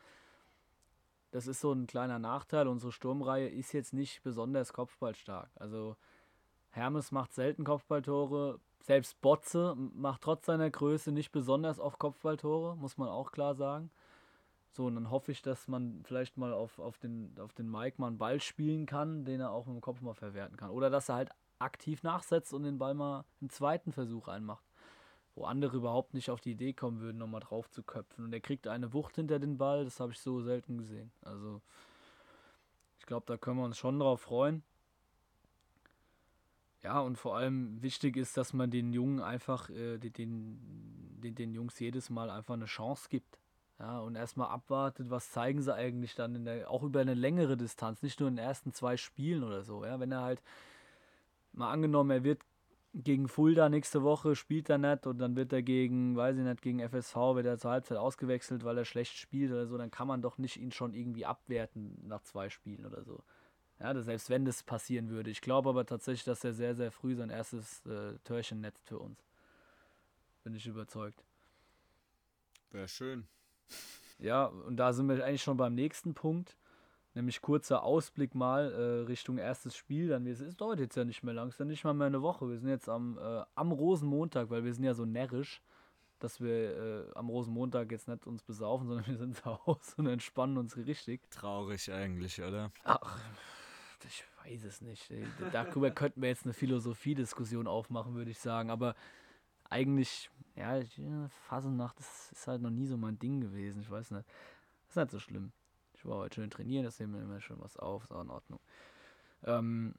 das ist so ein kleiner Nachteil, unsere Sturmreihe ist jetzt nicht besonders kopfballstark. Also Hermes macht selten Kopfballtore, selbst Botze macht trotz seiner Größe nicht besonders oft Kopfballtore, muss man auch klar sagen. So, und dann hoffe ich, dass man vielleicht mal auf, auf, den, auf den Mike mal einen Ball spielen kann, den er auch mit dem Kopf mal verwerten kann. Oder dass er halt aktiv nachsetzt und den Ball mal einen zweiten Versuch einmacht. Wo andere überhaupt nicht auf die Idee kommen würden, nochmal drauf zu köpfen. Und er kriegt eine Wucht hinter den Ball, das habe ich so selten gesehen. Also, ich glaube, da können wir uns schon drauf freuen. Ja, und vor allem wichtig ist, dass man den Jungen einfach, äh, den, den, den Jungs jedes Mal einfach eine Chance gibt. Ja, und erstmal abwartet, was zeigen sie eigentlich dann in der, auch über eine längere Distanz, nicht nur in den ersten zwei Spielen oder so. Ja, wenn er halt mal angenommen, er wird gegen Fulda nächste Woche, spielt er nicht und dann wird er gegen, weiß ich nicht, gegen FSV, wird er zur Halbzeit ausgewechselt, weil er schlecht spielt oder so, dann kann man doch nicht ihn schon irgendwie abwerten nach zwei Spielen oder so. Ja, selbst wenn das passieren würde. Ich glaube aber tatsächlich, dass er sehr, sehr früh sein erstes äh, Törchen netzt für uns. Bin ich überzeugt. Wäre schön. Ja, und da sind wir eigentlich schon beim nächsten Punkt. Nämlich kurzer Ausblick mal äh, Richtung erstes Spiel. Dann es ist dauert jetzt ja nicht mehr lang, es ist ja nicht mal mehr eine Woche. Wir sind jetzt am, äh, am Rosenmontag, weil wir sind ja so närrisch, dass wir äh, am Rosenmontag jetzt nicht uns besaufen, [LAUGHS] sondern wir sind zu Hause und entspannen uns richtig. Traurig eigentlich, oder? Ach, ich weiß es nicht. Darüber könnten wir jetzt eine Philosophiediskussion aufmachen, würde ich sagen. Aber eigentlich, ja, Phasennacht, das ist halt noch nie so mein Ding gewesen. Ich weiß nicht. Das ist nicht so schlimm. Ich war heute schön trainieren, das nehmen wir immer schön was auf, ist auch in Ordnung. Ähm,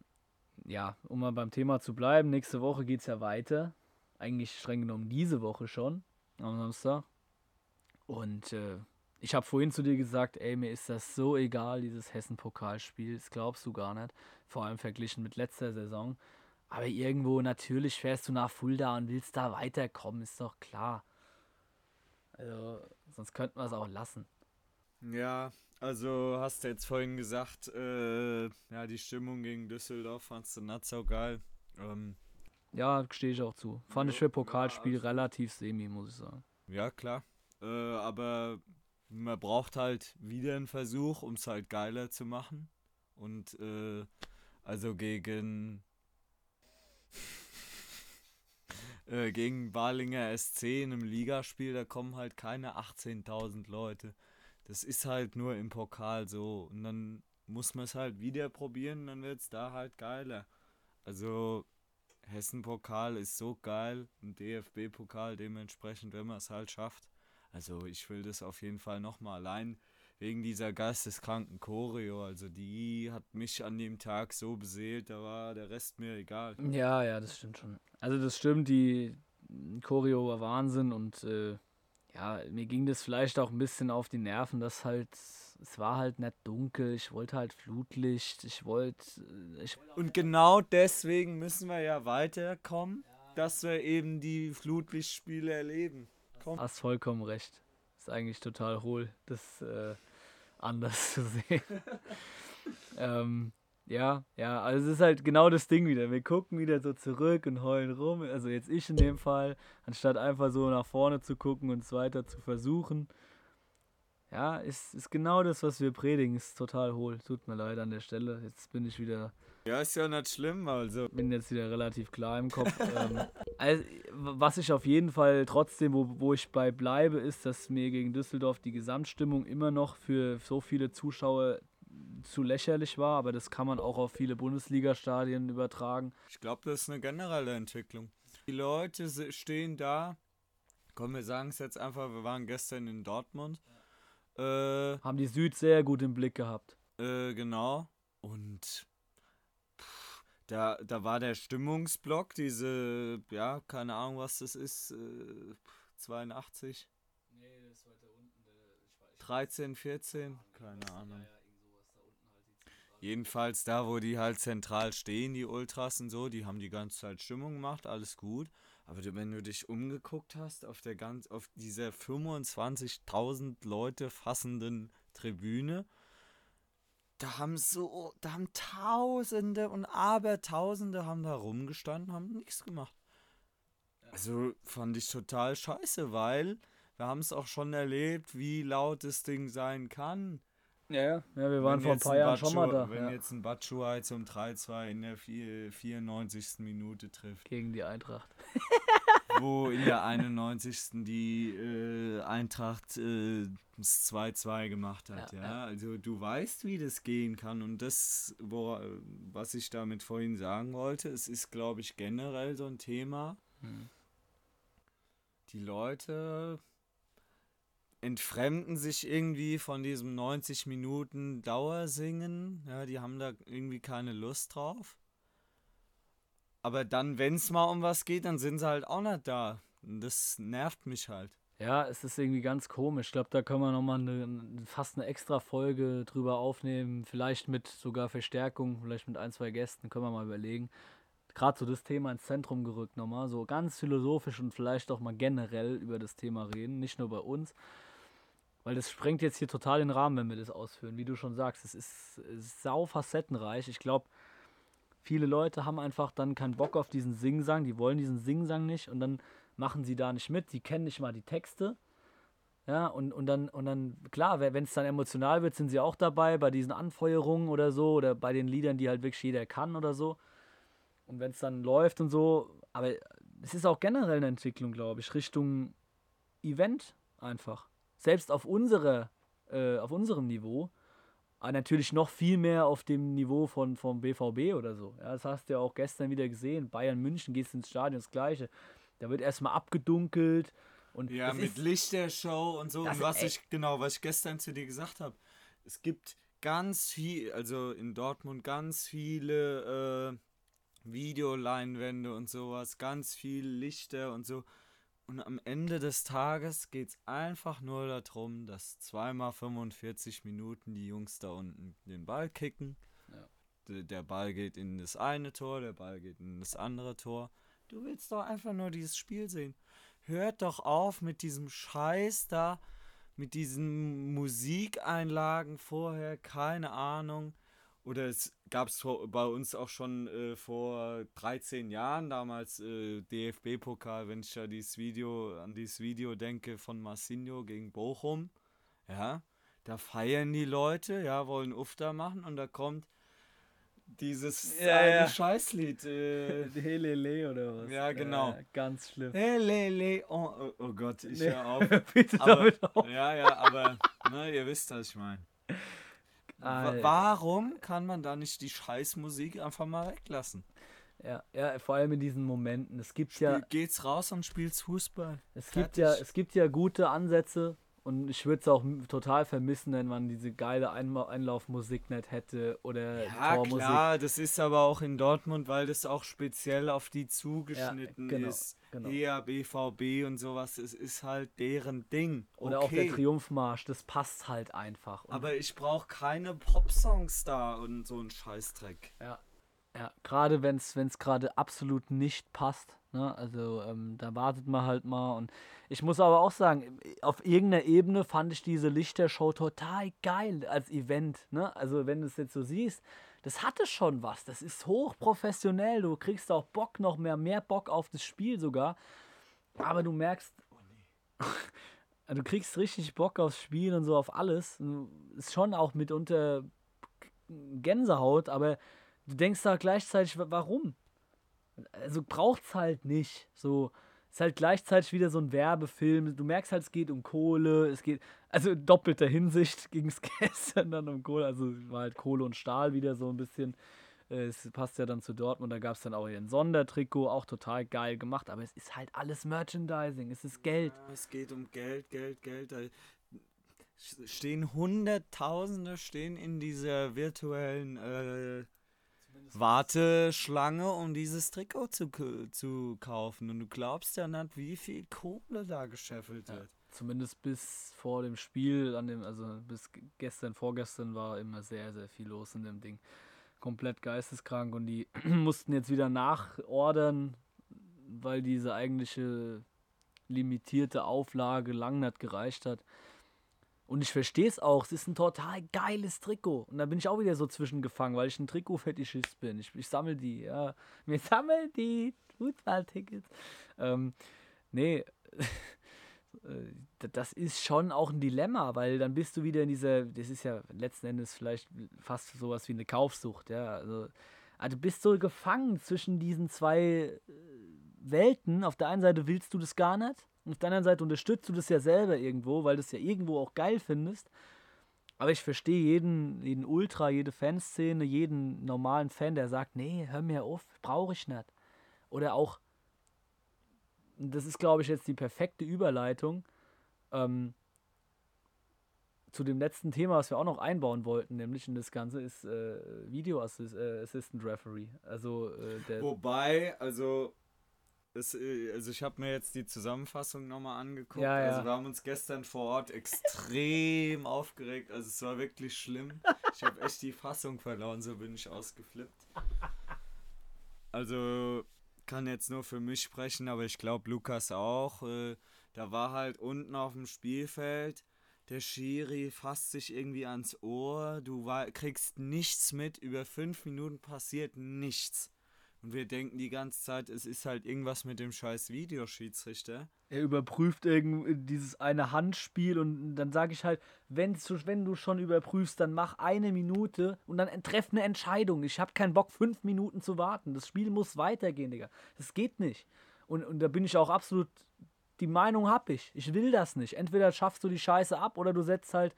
ja, um mal beim Thema zu bleiben, nächste Woche geht es ja weiter. Eigentlich streng genommen diese Woche schon, am Samstag. Und äh, ich habe vorhin zu dir gesagt, ey, mir ist das so egal, dieses Hessen-Pokalspiel. Das glaubst du gar nicht. Vor allem verglichen mit letzter Saison. Aber irgendwo, natürlich fährst du nach Fulda und willst da weiterkommen, ist doch klar. Also, sonst könnten wir es auch lassen. Ja, also hast du jetzt vorhin gesagt, äh, ja, die Stimmung gegen Düsseldorf fandst du nicht so geil. Ähm, ja, stehe ich auch zu. Fand ja, ich für Pokalspiel ja, also, relativ semi, muss ich sagen. Ja, klar. Äh, aber man braucht halt wieder einen Versuch, um es halt geiler zu machen. Und äh, also gegen äh, gegen Balinger SC in einem Ligaspiel, da kommen halt keine 18.000 Leute. Das ist halt nur im Pokal so. Und dann muss man es halt wieder probieren, dann wird es da halt geiler. Also Hessen-Pokal ist so geil, ein DFB-Pokal dementsprechend, wenn man es halt schafft. Also ich will das auf jeden Fall nochmal allein wegen dieser geisteskranken Choreo. Also die hat mich an dem Tag so beseelt, da war der Rest mir egal. Ja, ja, das stimmt schon. Also das stimmt, die Choreo war Wahnsinn und äh, ja, mir ging das vielleicht auch ein bisschen auf die Nerven, dass halt, es war halt nicht dunkel, ich wollte halt Flutlicht, ich wollte... Äh, und genau deswegen müssen wir ja weiterkommen, dass wir eben die Flutlichtspiele erleben. Komm. Hast vollkommen recht. Ist eigentlich total hohl, das äh, anders [LAUGHS] zu sehen. ähm, ja, ja, also es ist halt genau das Ding wieder. Wir gucken wieder so zurück und heulen rum. Also jetzt ich in dem Fall, anstatt einfach so nach vorne zu gucken und es weiter zu versuchen. Ja, ist, ist genau das, was wir predigen. Ist total hohl. Tut mir leid an der Stelle. Jetzt bin ich wieder ja, ist ja nicht schlimm, also. Bin jetzt wieder relativ klar im Kopf. [LAUGHS] ähm, also, was ich auf jeden Fall trotzdem, wo, wo ich bei bleibe, ist, dass mir gegen Düsseldorf die Gesamtstimmung immer noch für so viele Zuschauer zu lächerlich war, aber das kann man auch auf viele Bundesliga-Stadien übertragen. Ich glaube, das ist eine generelle Entwicklung. Die Leute stehen da, komm, wir sagen es jetzt einfach, wir waren gestern in Dortmund. Äh, Haben die Süd sehr gut im Blick gehabt. Äh, genau. Und da, da war der Stimmungsblock, diese, ja, keine Ahnung, was das ist, äh, 82. Nee, das war da unten. Der, 13, 14, keine Ahnung. Jedenfalls da, wo die halt zentral stehen, die Ultras und so, die haben die ganze Zeit Stimmung gemacht, alles gut. Aber wenn du dich umgeguckt hast auf der ganz, auf dieser 25.000 Leute fassenden Tribüne, da haben so, da haben Tausende und Abertausende haben da rumgestanden, haben nichts gemacht. Also fand ich total scheiße, weil wir haben es auch schon erlebt, wie laut das Ding sein kann. Ja, ja, ja wir waren vor ein paar Jahren schon mal da. Wenn ja. jetzt ein Batschuai zum 3-2 in der 94. Minute trifft. Gegen die Eintracht. [LAUGHS] wo in der 91. die äh, Eintracht äh, das 2-2 gemacht hat. Ja, ja. ja, Also du weißt, wie das gehen kann. Und das, wo, was ich damit vorhin sagen wollte, es ist, glaube ich, generell so ein Thema. Hm. Die Leute entfremden sich irgendwie von diesem 90 Minuten Dauersingen. Ja, die haben da irgendwie keine Lust drauf. Aber dann, wenn es mal um was geht, dann sind sie halt auch nicht da. Das nervt mich halt. Ja, es ist irgendwie ganz komisch. Ich glaube, da können wir nochmal eine, fast eine extra Folge drüber aufnehmen. Vielleicht mit sogar Verstärkung, vielleicht mit ein, zwei Gästen, können wir mal überlegen. Gerade so das Thema ins Zentrum gerückt nochmal. So ganz philosophisch und vielleicht auch mal generell über das Thema reden. Nicht nur bei uns. Weil das sprengt jetzt hier total den Rahmen, wenn wir das ausführen. Wie du schon sagst, es ist, ist sau facettenreich. Ich glaube, viele Leute haben einfach dann keinen Bock auf diesen Singsang. Die wollen diesen Singsang nicht und dann machen sie da nicht mit. Sie kennen nicht mal die Texte. Ja, und, und dann, und dann, klar, wenn es dann emotional wird, sind sie auch dabei bei diesen Anfeuerungen oder so oder bei den Liedern, die halt wirklich jeder kann oder so. Und wenn es dann läuft und so, aber es ist auch generell eine Entwicklung, glaube ich, Richtung Event einfach selbst auf, unsere, äh, auf unserem Niveau, aber natürlich noch viel mehr auf dem Niveau von, vom BVB oder so. Ja, das hast du ja auch gestern wieder gesehen. Bayern München gehst ins Stadion, das Gleiche. Da wird erstmal abgedunkelt. Und ja, mit Lichtershow und so. Und was ich, genau, was ich gestern zu dir gesagt habe, es gibt ganz viel, also in Dortmund ganz viele äh, Videoleinwände und sowas, ganz viel Lichter und so. Und am Ende des Tages geht es einfach nur darum, dass zweimal 45 Minuten die Jungs da unten den Ball kicken. Ja. Der Ball geht in das eine Tor, der Ball geht in das andere Tor. Du willst doch einfach nur dieses Spiel sehen. Hört doch auf mit diesem Scheiß da, mit diesen Musikeinlagen vorher, keine Ahnung. Oder es gab es bei uns auch schon äh, vor 13 Jahren, damals äh, DFB-Pokal, wenn ich ja dieses Video, an dieses Video denke von Marcinho gegen Bochum. Ja, da feiern die Leute, ja, wollen Ufter machen und da kommt dieses ja, eine ja. Scheißlied. Äh, [LAUGHS] Helele oder was? Ja, genau. Ja, ganz schlimm. Helele, oh, oh, oh Gott, ich nee, höre [LAUGHS] auf. Bitte aber, damit auf. Ja, ja, aber ne, ihr wisst, was ich meine. Alter. Warum kann man da nicht die Scheißmusik einfach mal weglassen? Ja, ja, vor allem in diesen Momenten. Es gibt Spiel, ja. Geht's raus und spielst Fußball. Es gibt ja, es gibt ja gute Ansätze und ich würde es auch total vermissen, wenn man diese geile Einlaufmusik nicht hätte oder ja, Tormusik. klar, das ist aber auch in Dortmund, weil das auch speziell auf die zugeschnitten ja, genau, ist. Genau. Eher BVB und sowas, es ist halt deren Ding. Oder okay. auch der Triumphmarsch, das passt halt einfach. Und aber ich brauche keine Popsongs da und so ein Scheißdreck. Ja, ja, gerade wenn es gerade absolut nicht passt. Ne? Also ähm, da wartet man halt mal. Und ich muss aber auch sagen, auf irgendeiner Ebene fand ich diese Lichtershow total geil als Event. Ne? Also wenn du es jetzt so siehst, das hatte schon was. Das ist hochprofessionell. Du kriegst auch Bock noch mehr, mehr Bock auf das Spiel sogar. Aber du merkst, oh [LAUGHS] nee. du kriegst richtig Bock aufs Spiel und so auf alles. Ist schon auch mitunter Gänsehaut, aber du denkst da gleichzeitig, warum? Also braucht's halt nicht. So, ist halt gleichzeitig wieder so ein Werbefilm. Du merkst halt, es geht um Kohle, es geht, also in doppelter Hinsicht [LAUGHS] ging es gestern dann um Kohle. Also war halt Kohle und Stahl wieder so ein bisschen. Äh, es passt ja dann zu Dortmund, da gab es dann auch hier ein Sondertrikot, auch total geil gemacht, aber es ist halt alles Merchandising, es ist Geld. Ja, es geht um Geld, Geld, Geld. Da stehen Hunderttausende stehen in dieser virtuellen äh, Warteschlange, um dieses Trikot zu, zu kaufen. Und du glaubst ja nicht, wie viel Kohle da gescheffelt wird. Ja, zumindest bis vor dem Spiel, an dem, also bis gestern, vorgestern war immer sehr, sehr viel los in dem Ding. Komplett geisteskrank und die [CLEARS THROAT] mussten jetzt wieder nachordern, weil diese eigentliche limitierte Auflage lang nicht gereicht hat. Und ich verstehe es auch, es ist ein total geiles Trikot. Und da bin ich auch wieder so zwischengefangen, weil ich ein Trikot-Fetischist bin. Ich, ich sammle die, ja. [LAUGHS] Wir sammeln die Fußballtickets. Ähm, nee, [LAUGHS] das ist schon auch ein Dilemma, weil dann bist du wieder in dieser, das ist ja letzten Endes vielleicht fast sowas wie eine Kaufsucht, ja. Also, also du bist so gefangen zwischen diesen zwei äh, Welten. Auf der einen Seite willst du das gar nicht. Und auf der anderen Seite unterstützt du das ja selber irgendwo, weil du es ja irgendwo auch geil findest. Aber ich verstehe jeden, jeden Ultra, jede Fanszene, jeden normalen Fan, der sagt, nee, hör mir auf, brauche ich nicht. Oder auch, das ist, glaube ich, jetzt die perfekte Überleitung ähm, zu dem letzten Thema, was wir auch noch einbauen wollten, nämlich in das Ganze ist äh, Video Assist, äh, Assistant Referee. Also äh, Wobei, also es, äh, also ich habe mir jetzt die Zusammenfassung nochmal angeguckt. Ja, ja. Also wir haben uns gestern vor Ort extrem [LAUGHS] aufgeregt. Also es war wirklich schlimm. Ich habe echt die Fassung verloren, so bin ich ausgeflippt. Also kann jetzt nur für mich sprechen, aber ich glaube Lukas auch. Äh, da war halt unten auf dem Spielfeld. Der Schiri fasst sich irgendwie ans Ohr. Du war, kriegst nichts mit. Über fünf Minuten passiert nichts. Und wir denken die ganze Zeit, es ist halt irgendwas mit dem scheiß Videoschiedsrichter. er überprüft irgend dieses eine Handspiel und dann sage ich halt, wenn du schon überprüfst, dann mach eine Minute und dann treff eine Entscheidung. Ich habe keinen Bock, fünf Minuten zu warten. Das Spiel muss weitergehen, Digga. Das geht nicht. Und, und da bin ich auch absolut, die Meinung hab ich. Ich will das nicht. Entweder schaffst du die Scheiße ab oder du setzt halt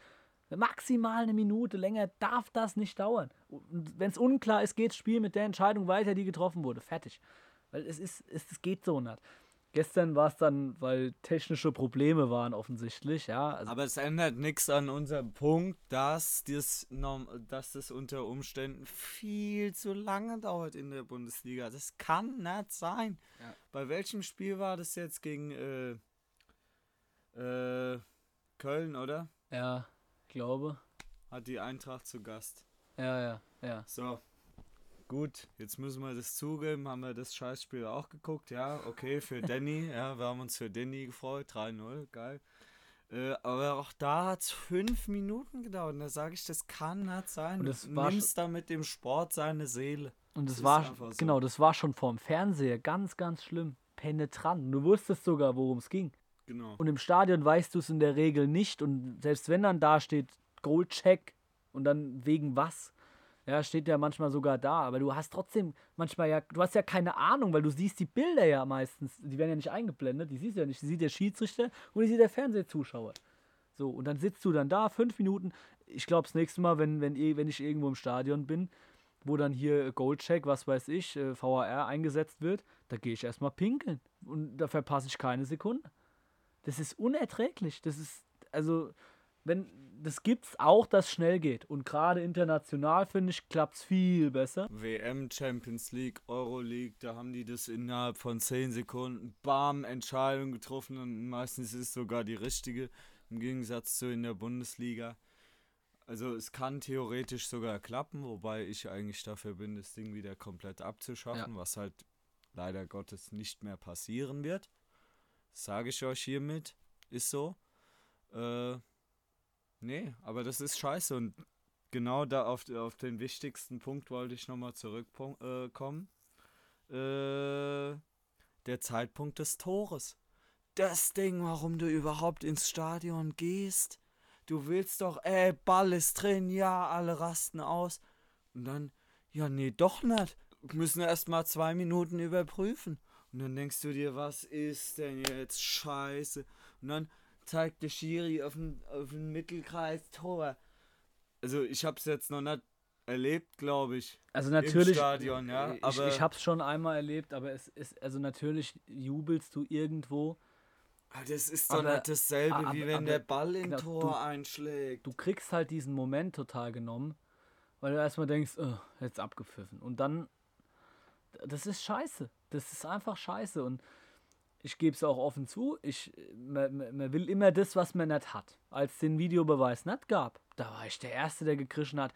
maximal eine Minute länger darf das nicht dauern. Wenn es unklar ist, geht das Spiel mit der Entscheidung weiter, die getroffen wurde. Fertig. Weil es ist, es, es geht so nicht. Gestern war es dann, weil technische Probleme waren offensichtlich, ja. Also, Aber es ändert nichts an unserem Punkt, dass das, dass das unter Umständen viel zu lange dauert in der Bundesliga. Das kann nicht sein. Ja. Bei welchem Spiel war das jetzt gegen äh, äh, Köln, oder? ja, glaube. Hat die Eintracht zu Gast. Ja, ja, ja. So. Gut, jetzt müssen wir das zugeben, haben wir das Scheißspiel auch geguckt, ja, okay, für [LAUGHS] Danny, ja, wir haben uns für Danny gefreut, 3-0, geil. Äh, aber auch da hat es fünf Minuten gedauert und da sage ich, das kann nicht sein. Und Du das war nimmst da mit dem Sport seine Seele. Und das, Das war, so. genau, das war schon vorm Fernseher ganz, ganz schlimm. Penetrant. Du wusstest sogar, worum es ging. Genau. Und im Stadion weißt du es in der Regel nicht. Und selbst wenn dann da steht Goalcheck und dann wegen was, ja, steht ja manchmal sogar da. Aber du hast trotzdem manchmal ja, du hast ja keine Ahnung, weil du siehst die Bilder ja meistens, die werden ja nicht eingeblendet, die siehst du ja nicht. Die sieht der Schiedsrichter und die sieht der Fernsehzuschauer. So, und dann sitzt du dann da, fünf Minuten. Ich glaube, das nächste Mal, wenn, wenn, eh- wenn ich irgendwo im Stadion bin, wo dann hier Goldcheck, was weiß ich, äh, VAR eingesetzt wird, da gehe ich erstmal pinkeln. Und da verpasse ich keine Sekunde. Das ist unerträglich. Das ist, also, wenn, das gibt's auch, dass schnell geht. Und gerade international, finde ich, klappt's viel besser. WM, Champions League, Euroleague, da haben die das innerhalb von 10 Sekunden, bam, Entscheidung getroffen und meistens ist es sogar die richtige, im Gegensatz zu in der Bundesliga. Also es kann theoretisch sogar klappen, wobei ich eigentlich dafür bin, das Ding wieder komplett abzuschaffen, was halt leider Gottes nicht mehr passieren wird. Sage ich euch hiermit, ist so. Äh, nee, aber das ist scheiße und genau da auf, auf den wichtigsten Punkt wollte ich nochmal zurückkommen. Äh, äh, der Zeitpunkt des Tores. Das Ding, warum du überhaupt ins Stadion gehst. Du willst doch, ey, Ball ist drin, ja, alle rasten aus. Und dann, ja, nee, doch nicht. Müssen erst mal zwei Minuten überprüfen. Und dann denkst du dir, was ist denn jetzt scheiße? Und dann zeigt der Schiri auf den, auf den Mittelkreis Tor. Also ich hab's jetzt noch nicht erlebt, glaube ich. Also natürlich. Stadion, ja, Ich, aber- ich habe es schon einmal erlebt, aber es ist, also natürlich jubelst du irgendwo. Ah, Das ist doch Aber- nicht dasselbe, aber- wie wenn aber- der Ball in genau, Tor du- einschlägt. Du kriegst halt diesen Moment total genommen, weil du erstmal denkst, oh, jetzt abgepfiffen. Und dann, das ist scheiße. Das ist einfach scheiße. Und ich gebe es auch offen zu, ich, man, man will immer das, was man nicht hat. Als es den Videobeweis nicht gab, da war ich der Erste, der gekrischen hat,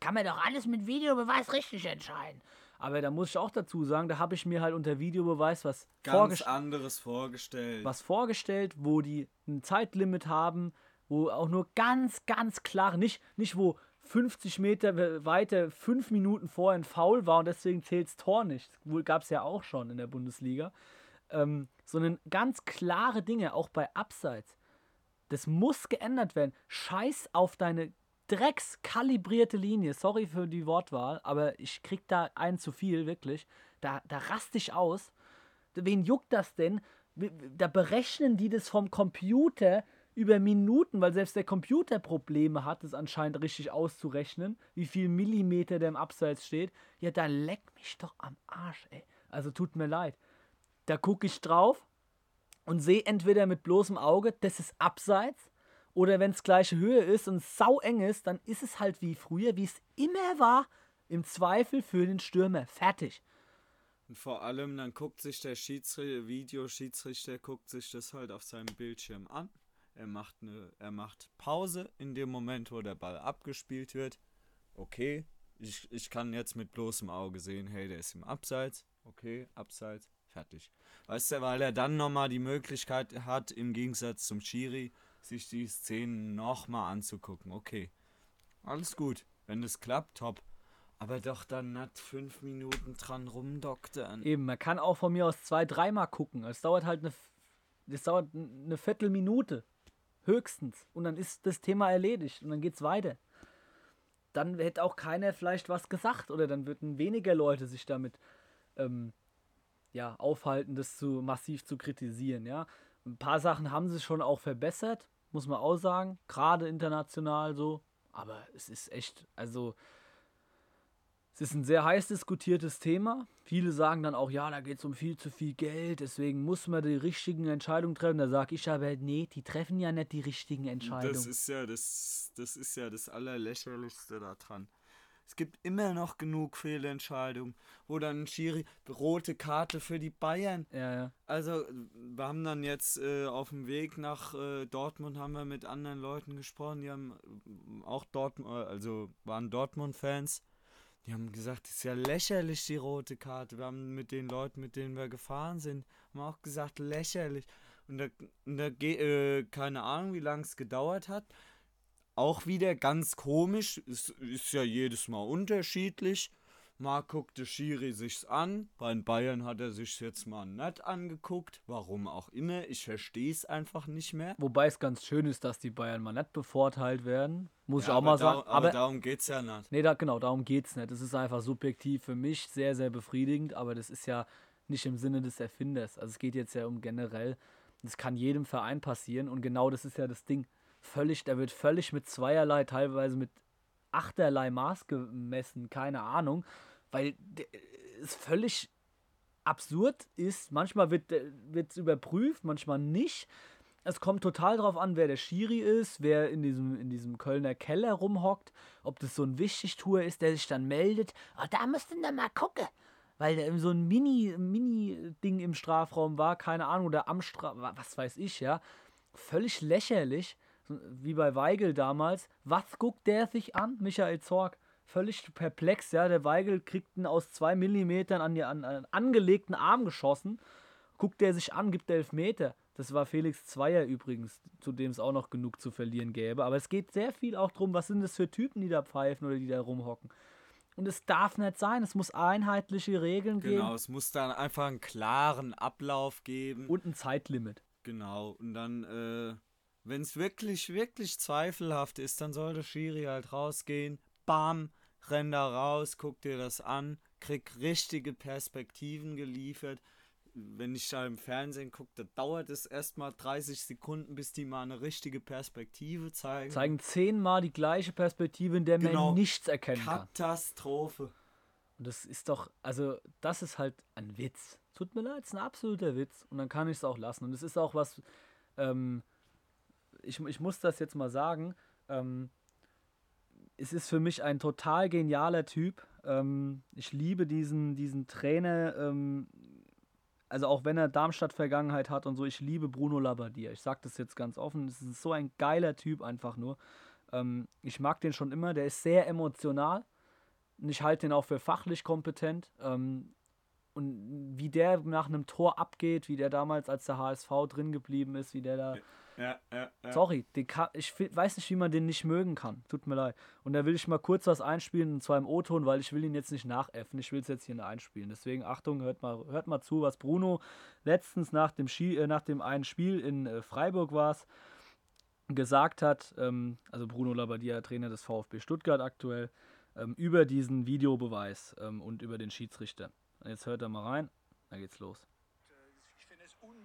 kann man doch alles mit Videobeweis richtig entscheiden. Aber da muss ich auch dazu sagen, da habe ich mir halt unter Videobeweis was Ganz vorgestellt anderes vorgestellt. was vorgestellt, wo die ein Zeitlimit haben, wo auch nur ganz, ganz klar, nicht, nicht wo 50 Meter we- weiter, fünf Minuten vorher ein Foul war und deswegen zählt's Tor nicht. Gab es ja auch schon in der Bundesliga. Ähm, sondern ganz klare Dinge, auch bei Abseits. Das muss geändert werden. Scheiß auf deine dreckskalibrierte Linie. Sorry für die Wortwahl, aber ich krieg da einen zu viel, wirklich. Da, da raste ich aus. Wen juckt das denn? Da berechnen die das vom Computer über Minuten, weil selbst der Computer Probleme hat, es anscheinend richtig auszurechnen, wie viel Millimeter der im Abseits steht. Ja, da leck mich doch am Arsch, ey. Also tut mir leid. Da gucke ich drauf und sehe entweder mit bloßem Auge, das ist Abseits, oder wenn es gleiche Höhe ist und sau eng ist, dann ist es halt wie früher, wie es immer war, im Zweifel für den Stürmer. Fertig. Und vor allem, dann guckt sich der Schiedsrichter, Videoschiedsrichter, guckt sich das halt auf seinem Bildschirm an er macht, eine, er macht Pause in dem Moment, wo der Ball abgespielt wird. Okay, ich, ich kann jetzt mit bloßem Auge sehen, hey, der ist im Abseits. Okay, Abseits, fertig. Weißt du, weil er dann nochmal die Möglichkeit hat, im Gegensatz zum Schiri, sich die Szenen nochmal anzugucken. Okay, alles gut. Wenn das klappt, top. Aber doch dann nicht fünf Minuten dran rumdoktern. Eben, man kann auch von mir aus zwei, dreimal gucken. Es dauert halt eine, es dauert eine Viertelminute. Höchstens. Und dann ist das Thema erledigt und dann geht's weiter. Dann hätte auch keiner vielleicht was gesagt oder dann würden weniger Leute sich damit ähm, ja, aufhalten, das zu massiv zu kritisieren. Ja. Ein paar Sachen haben sie schon auch verbessert, muss man auch sagen, gerade international so. Aber es ist echt, also es ist ein sehr heiß diskutiertes Thema. Viele sagen dann auch, ja, da geht es um viel zu viel Geld, deswegen muss man die richtigen Entscheidungen treffen. Da sage ich aber, nee, die treffen ja nicht die richtigen Entscheidungen. Das ist ja das, das ist ja das Allerlächerlichste daran. Es gibt immer noch genug Fehlentscheidungen, wo dann Schiri rote Karte für die Bayern. Ja, ja. Also wir haben dann jetzt äh, auf dem Weg nach äh, Dortmund haben wir mit anderen Leuten gesprochen, die haben auch Dortmund, also waren Dortmund-Fans die haben gesagt, das ist ja lächerlich, die rote Karte. Wir haben mit den Leuten, mit denen wir gefahren sind, haben auch gesagt, lächerlich. Und da, und da äh, keine Ahnung, wie lange es gedauert hat. Auch wieder ganz komisch, es ist ja jedes Mal unterschiedlich. Mal guckte Schiri sich's an. Bei den Bayern hat er sich jetzt mal nett angeguckt. Warum auch immer. Ich verstehe es einfach nicht mehr. Wobei es ganz schön ist, dass die Bayern mal nicht bevorteilt werden. Muss ja, ich auch mal sagen. aber, aber darum geht's ja nicht. Nee, da, genau, darum geht's nicht. Das ist einfach subjektiv für mich sehr, sehr befriedigend. Aber das ist ja nicht im Sinne des Erfinders. Also es geht jetzt ja um generell. Das kann jedem Verein passieren. Und genau das ist ja das Ding. Völlig, da wird völlig mit zweierlei, teilweise mit achterlei Maß gemessen. Keine Ahnung weil es völlig absurd ist. Manchmal wird es überprüft, manchmal nicht. Es kommt total drauf an, wer der Schiri ist, wer in diesem, in diesem Kölner Keller rumhockt, ob das so ein Wichtigtour ist, der sich dann meldet. Oh, da müsst ihr mal gucken. Weil da so ein Mini-Ding Mini im Strafraum war, keine Ahnung, oder am Strafraum, was weiß ich, ja. Völlig lächerlich, wie bei Weigel damals. Was guckt der sich an? Michael Zorg völlig perplex. Ja, der Weigel kriegt ihn aus zwei Millimetern an, die, an einen angelegten Arm geschossen. Guckt er sich an, gibt elf Meter. Das war Felix Zweier übrigens, zu dem es auch noch genug zu verlieren gäbe. Aber es geht sehr viel auch darum, was sind das für Typen, die da pfeifen oder die da rumhocken. Und es darf nicht sein, es muss einheitliche Regeln genau, geben. Genau, es muss dann einfach einen klaren Ablauf geben. Und ein Zeitlimit. Genau, und dann, äh, wenn es wirklich, wirklich zweifelhaft ist, dann soll der Schiri halt rausgehen, bam, renn da raus, guck dir das an, krieg richtige Perspektiven geliefert. Wenn ich da im Fernsehen gucke, da dauert es erstmal 30 Sekunden, bis die mal eine richtige Perspektive zeigen. Zeigen zehnmal die gleiche Perspektive, in der genau. man nichts erkennen kann. Katastrophe. Und das ist doch, also das ist halt ein Witz. Tut mir leid, es ist ein absoluter Witz. Und dann kann ich es auch lassen. Und es ist auch was, ähm, ich, ich muss das jetzt mal sagen, ähm, es ist für mich ein total genialer Typ. Ähm, ich liebe diesen, diesen Trainer, ähm, also auch wenn er Darmstadt-Vergangenheit hat und so, ich liebe Bruno Labbadia. Ich sage das jetzt ganz offen, es ist so ein geiler Typ einfach nur. Ähm, ich mag den schon immer, der ist sehr emotional und ich halte den auch für fachlich kompetent. Ähm, und wie der nach einem Tor abgeht, wie der damals, als der HSV drin geblieben ist, wie der da ja, ja, ja. Sorry, kann, ich weiß nicht, wie man den nicht mögen kann. Tut mir leid. Und da will ich mal kurz was einspielen, und zwar im O-Ton, weil ich will ihn jetzt nicht nachäffen. Ich will es jetzt hier einspielen. Deswegen, Achtung, hört mal, hört mal zu, was Bruno letztens nach dem, Ski, äh, nach dem einen Spiel in äh, Freiburg war gesagt hat, ähm, also Bruno Labbadia, Trainer des VfB Stuttgart aktuell, ähm, über diesen Videobeweis ähm, und über den Schiedsrichter. Und jetzt hört er mal rein, dann geht's los.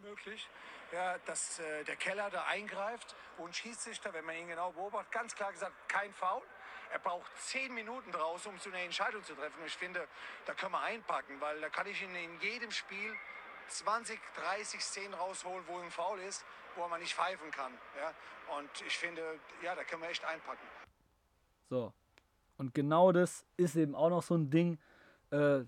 möglich, ja, dass äh, der Keller da eingreift, wo ein Schiedsrichter, wenn man ihn genau beobachtet, ganz klar gesagt, kein Foul. Er braucht zehn Minuten draußen, um so eine Entscheidung zu treffen. Und ich finde, da können wir einpacken, weil da kann ich ihn in jedem Spiel 20, 30 Szenen rausholen, wo ein Foul ist, wo man nicht pfeifen kann. Ja? Und ich finde, ja, da können wir echt einpacken. So. Und genau das ist eben auch noch so ein Ding, äh,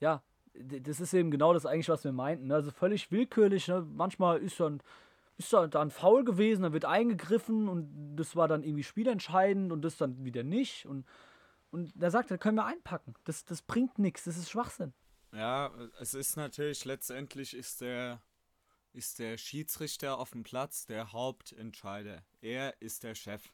ja, das ist eben genau das eigentlich, was wir meinten. Ne? Also völlig willkürlich. Ne? Manchmal ist dann, ist da dann faul gewesen, dann wird eingegriffen und das war dann irgendwie spielentscheidend und das dann wieder nicht. Und, und da sagt er, können wir einpacken. Das, das bringt nichts, das ist Schwachsinn. Ja, es ist natürlich, letztendlich ist der, ist der Schiedsrichter auf dem Platz der Hauptentscheider. Er ist der Chef.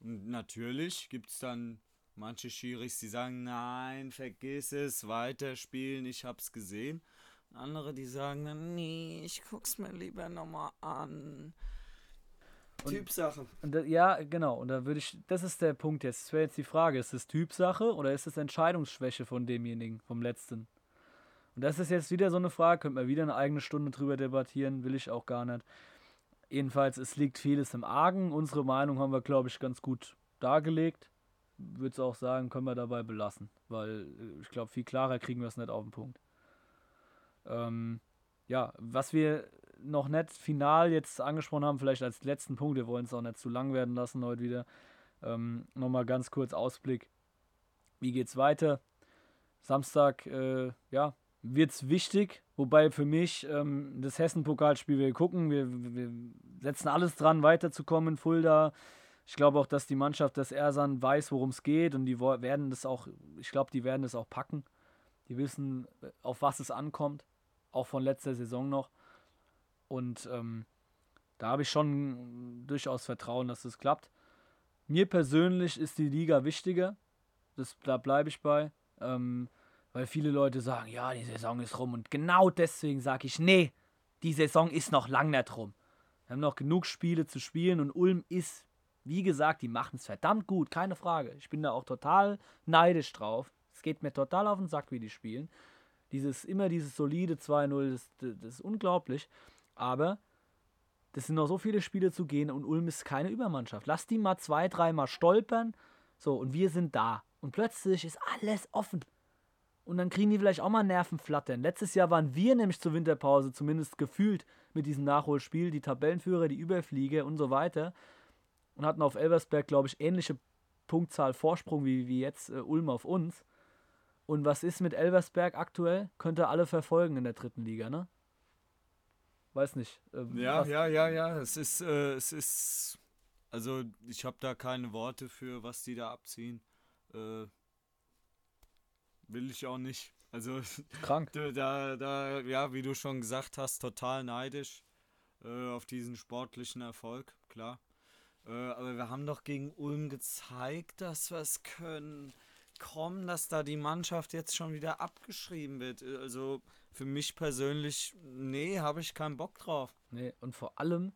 Und natürlich gibt es dann manche Schiris, die sagen, nein, vergiss es, weiterspielen, ich hab's gesehen. Und andere, die sagen dann, nee, ich guck's mir lieber nochmal an. Und, Typsache. Und da, ja, genau. Und da würde ich, das ist der Punkt jetzt. Das wäre jetzt die Frage, ist es Typsache oder ist es Entscheidungsschwäche von demjenigen, vom Letzten? Und das ist jetzt wieder so eine Frage, könnte man wieder eine eigene Stunde drüber debattieren, will ich auch gar nicht. Jedenfalls, es liegt vieles im Argen. Unsere Meinung haben wir, glaube ich, ganz gut dargelegt. Würde es auch sagen, können wir dabei belassen, weil äh, ich glaube, viel klarer kriegen wir es nicht auf den Punkt. Ähm, ja, was wir noch nicht final jetzt angesprochen haben, vielleicht als letzten Punkt, wir wollen es auch nicht zu lang werden lassen heute wieder. Ähm, Nochmal ganz kurz Ausblick. Wie geht's weiter? Samstag, äh, ja, es wichtig, wobei für mich ähm, das Hessen-Pokalspiel, wir gucken, wir, wir setzen alles dran, weiterzukommen in Fulda. Ich glaube auch, dass die Mannschaft des Ersan weiß, worum es geht und die werden das auch, ich glaube, die werden das auch packen. Die wissen, äh, auf was es ankommt, auch von letzter Saison noch. Und ähm, da habe ich schon durchaus Vertrauen, dass es klappt. Mir persönlich ist die Liga wichtiger. Das, da bleibe ich bei. Ähm, weil viele Leute sagen, ja, die Saison ist rum. Und genau deswegen sage ich, nee, die Saison ist noch lang nicht rum. Wir haben noch genug Spiele zu spielen und Ulm ist, wie gesagt, die machen es verdammt gut, keine Frage. Ich bin da auch total neidisch drauf. Es geht mir total auf den Sack, wie die spielen. Dieses, immer dieses solide 2-0, das, das ist unglaublich. Aber das sind noch so viele Spiele zu gehen und Ulm ist keine Übermannschaft. Lass die mal zwei, dreimal stolpern. So, und wir sind da. Und plötzlich ist alles offen. Und dann kriegen die vielleicht auch mal Nervenflattern. Letztes Jahr waren wir nämlich zur Winterpause, zumindest gefühlt, mit diesem Nachholspiel, die Tabellenführer, die Überflieger und so weiter. Und hatten auf Elversberg, glaube ich, ähnliche Punktzahl Vorsprung wie, wie jetzt äh, Ulm auf uns. Und was ist mit Elversberg aktuell? Könnt ihr alle verfolgen in der dritten Liga, ne? Weiß nicht. Ähm, ja, ja, ja, ja. Es ist, äh, es ist. Also, ich habe da keine Worte für, was die da abziehen. Äh, will ich auch nicht. Also krank. [LAUGHS] Da, da, ja, wie du schon gesagt hast, total neidisch äh, auf diesen sportlichen Erfolg, klar. Äh, aber wir haben doch gegen Ulm gezeigt, dass wir es können. Komm, dass da die Mannschaft jetzt schon wieder abgeschrieben wird. Also für mich persönlich, nee, habe ich keinen Bock drauf. Nee, und vor allem,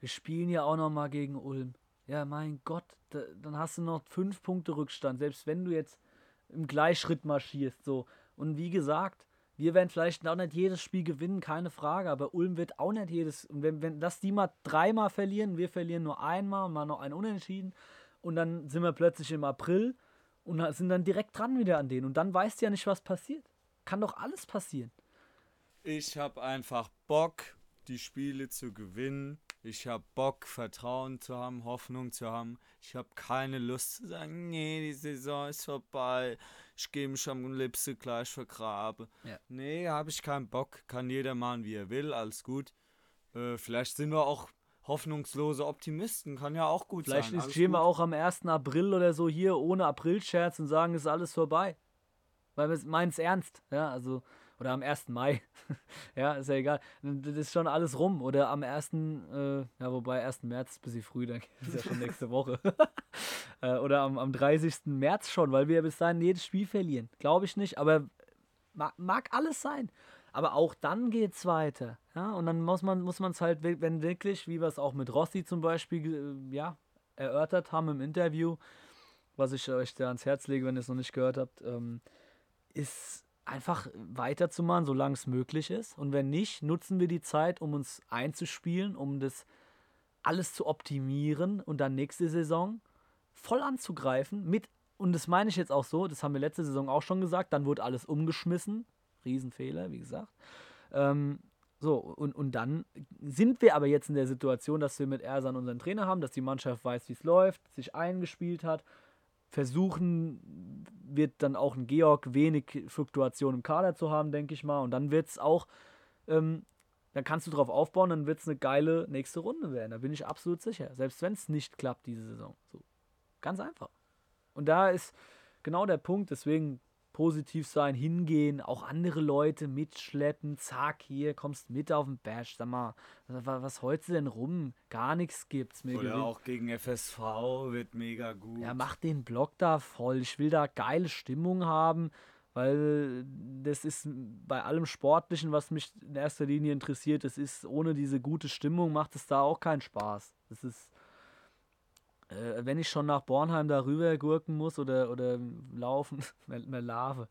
wir spielen ja auch noch mal gegen Ulm. Ja, mein Gott, da, dann hast du noch fünf Punkte Rückstand. Selbst wenn du jetzt im Gleichschritt marschierst. So. Und wie gesagt, wir werden vielleicht auch nicht jedes Spiel gewinnen, keine Frage, aber Ulm wird auch nicht jedes. Und wenn, wenn das die mal dreimal verlieren, wir verlieren nur einmal, mal noch ein Unentschieden und dann sind wir plötzlich im April und sind dann direkt dran wieder an denen. Und dann weißt du ja nicht, was passiert. Kann doch alles passieren. Ich habe einfach Bock, die Spiele zu gewinnen. Ich habe Bock, Vertrauen zu haben, Hoffnung zu haben. Ich habe keine Lust zu sagen, nee, die Saison ist vorbei. Ich gehe mich am liebsten gleich vergraben. Ja. Nee, habe ich keinen Bock. Kann jeder machen, wie er will. Alles gut. Äh, vielleicht sind wir auch hoffnungslose Optimisten. Kann ja auch gut vielleicht sein. Vielleicht stehen wir auch am 1. April oder so hier ohne Aprilscherz und sagen, es ist alles vorbei. Weil wir meinen es ernst. Ja, also oder am 1. Mai. [LAUGHS] ja, ist ja egal. Das ist schon alles rum. Oder am 1. Äh, ja, wobei 1. März ist ein bisschen früh, dann ist ja schon nächste Woche. [LAUGHS] äh, oder am, am 30. März schon, weil wir ja bis dahin jedes Spiel verlieren. Glaube ich nicht, aber mag, mag alles sein. Aber auch dann geht es weiter. Ja, und dann muss man es muss halt, wenn wirklich, wie wir es auch mit Rossi zum Beispiel äh, ja, erörtert haben im Interview, was ich euch sehr ans Herz lege, wenn ihr es noch nicht gehört habt, ähm, ist einfach weiterzumachen, solange es möglich ist. Und wenn nicht, nutzen wir die Zeit, um uns einzuspielen, um das alles zu optimieren und dann nächste Saison voll anzugreifen. Mit, und das meine ich jetzt auch so, das haben wir letzte Saison auch schon gesagt, dann wurde alles umgeschmissen. Riesenfehler, wie gesagt. Ähm, so, und, und dann sind wir aber jetzt in der Situation, dass wir mit Ersan unseren Trainer haben, dass die Mannschaft weiß, wie es läuft, sich eingespielt hat. Versuchen wird dann auch ein Georg wenig Fluktuation im Kader zu haben, denke ich mal. Und dann wird es auch, ähm, dann kannst du drauf aufbauen, dann wird es eine geile nächste Runde werden. Da bin ich absolut sicher. Selbst wenn es nicht klappt diese Saison. So. Ganz einfach. Und da ist genau der Punkt, deswegen positiv sein, hingehen, auch andere Leute mitschleppen, zack, hier, kommst mit auf den Bash, sag mal, was, was holst du denn rum? Gar nichts gibt's mehr. Oder gewinnt. auch gegen FSV wird mega gut. Ja, mach den Block da voll. Ich will da geile Stimmung haben, weil das ist bei allem Sportlichen, was mich in erster Linie interessiert, das ist, ohne diese gute Stimmung macht es da auch keinen Spaß. Das ist, äh, wenn ich schon nach Bornheim da rüber gurken muss oder, oder laufen, [LAUGHS] mehr, mehr Lave.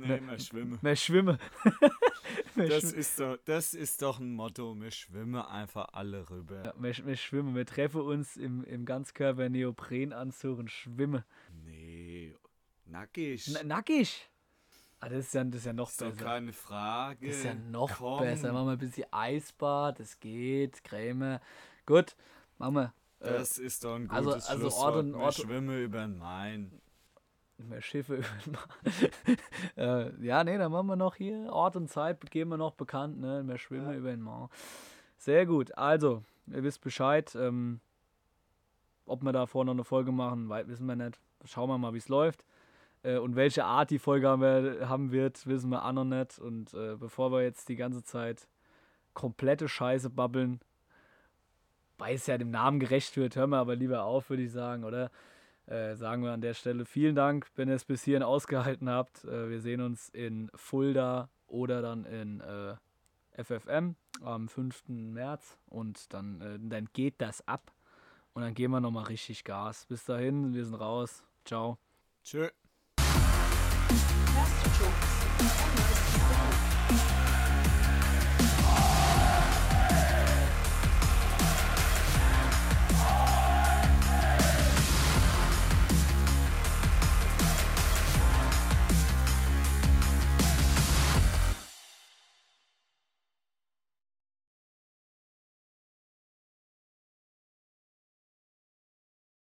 Nee, mehr schwimme. Mehr schwimme. [LAUGHS] mehr das, schwimme. Ist doch, das ist doch ein Motto, wir schwimmen einfach alle rüber. Ja, wir, wir schwimmen, wir treffen uns im, im Ganzkörper-Neoprenanzug und schwimmen. Nee, nackig. Na, nackig? Ah, das, ist ja, das ist ja noch ist besser. Doch keine Frage. Das ist ja noch Komm. besser. Machen wir ein bisschen Eisbad, das geht, Creme. Gut, machen wir. Äh, das ist doch ein also, gutes also, also Ort und Ort. Schwimme über den Main. Mehr Schiffe [LAUGHS] über den Main. äh, ja, nee, dann machen wir noch hier Ort und Zeit, geben wir noch bekannt, ne? Mehr Schwimme ja. über den Main. Sehr gut. Also, ihr wisst Bescheid. Ähm, ob wir davor noch eine Folge machen, wissen wir nicht. Schauen wir mal, wie es läuft. Äh, und welche Art die Folge haben, wir, haben wird, wissen wir auch noch nicht. Und äh, bevor wir jetzt die ganze Zeit komplette Scheiße babbeln, weil es ja dem Namen gerecht wird, hören wir aber lieber auf, würde ich sagen, oder? Äh, sagen wir an der Stelle vielen Dank, wenn ihr es bis hierhin ausgehalten habt. Äh, wir sehen uns in Fulda oder dann in äh, FFM am 5. März und dann, äh, dann geht das ab und dann gehen wir nochmal richtig Gas. Bis dahin, wir sind raus. Ciao. Tschö.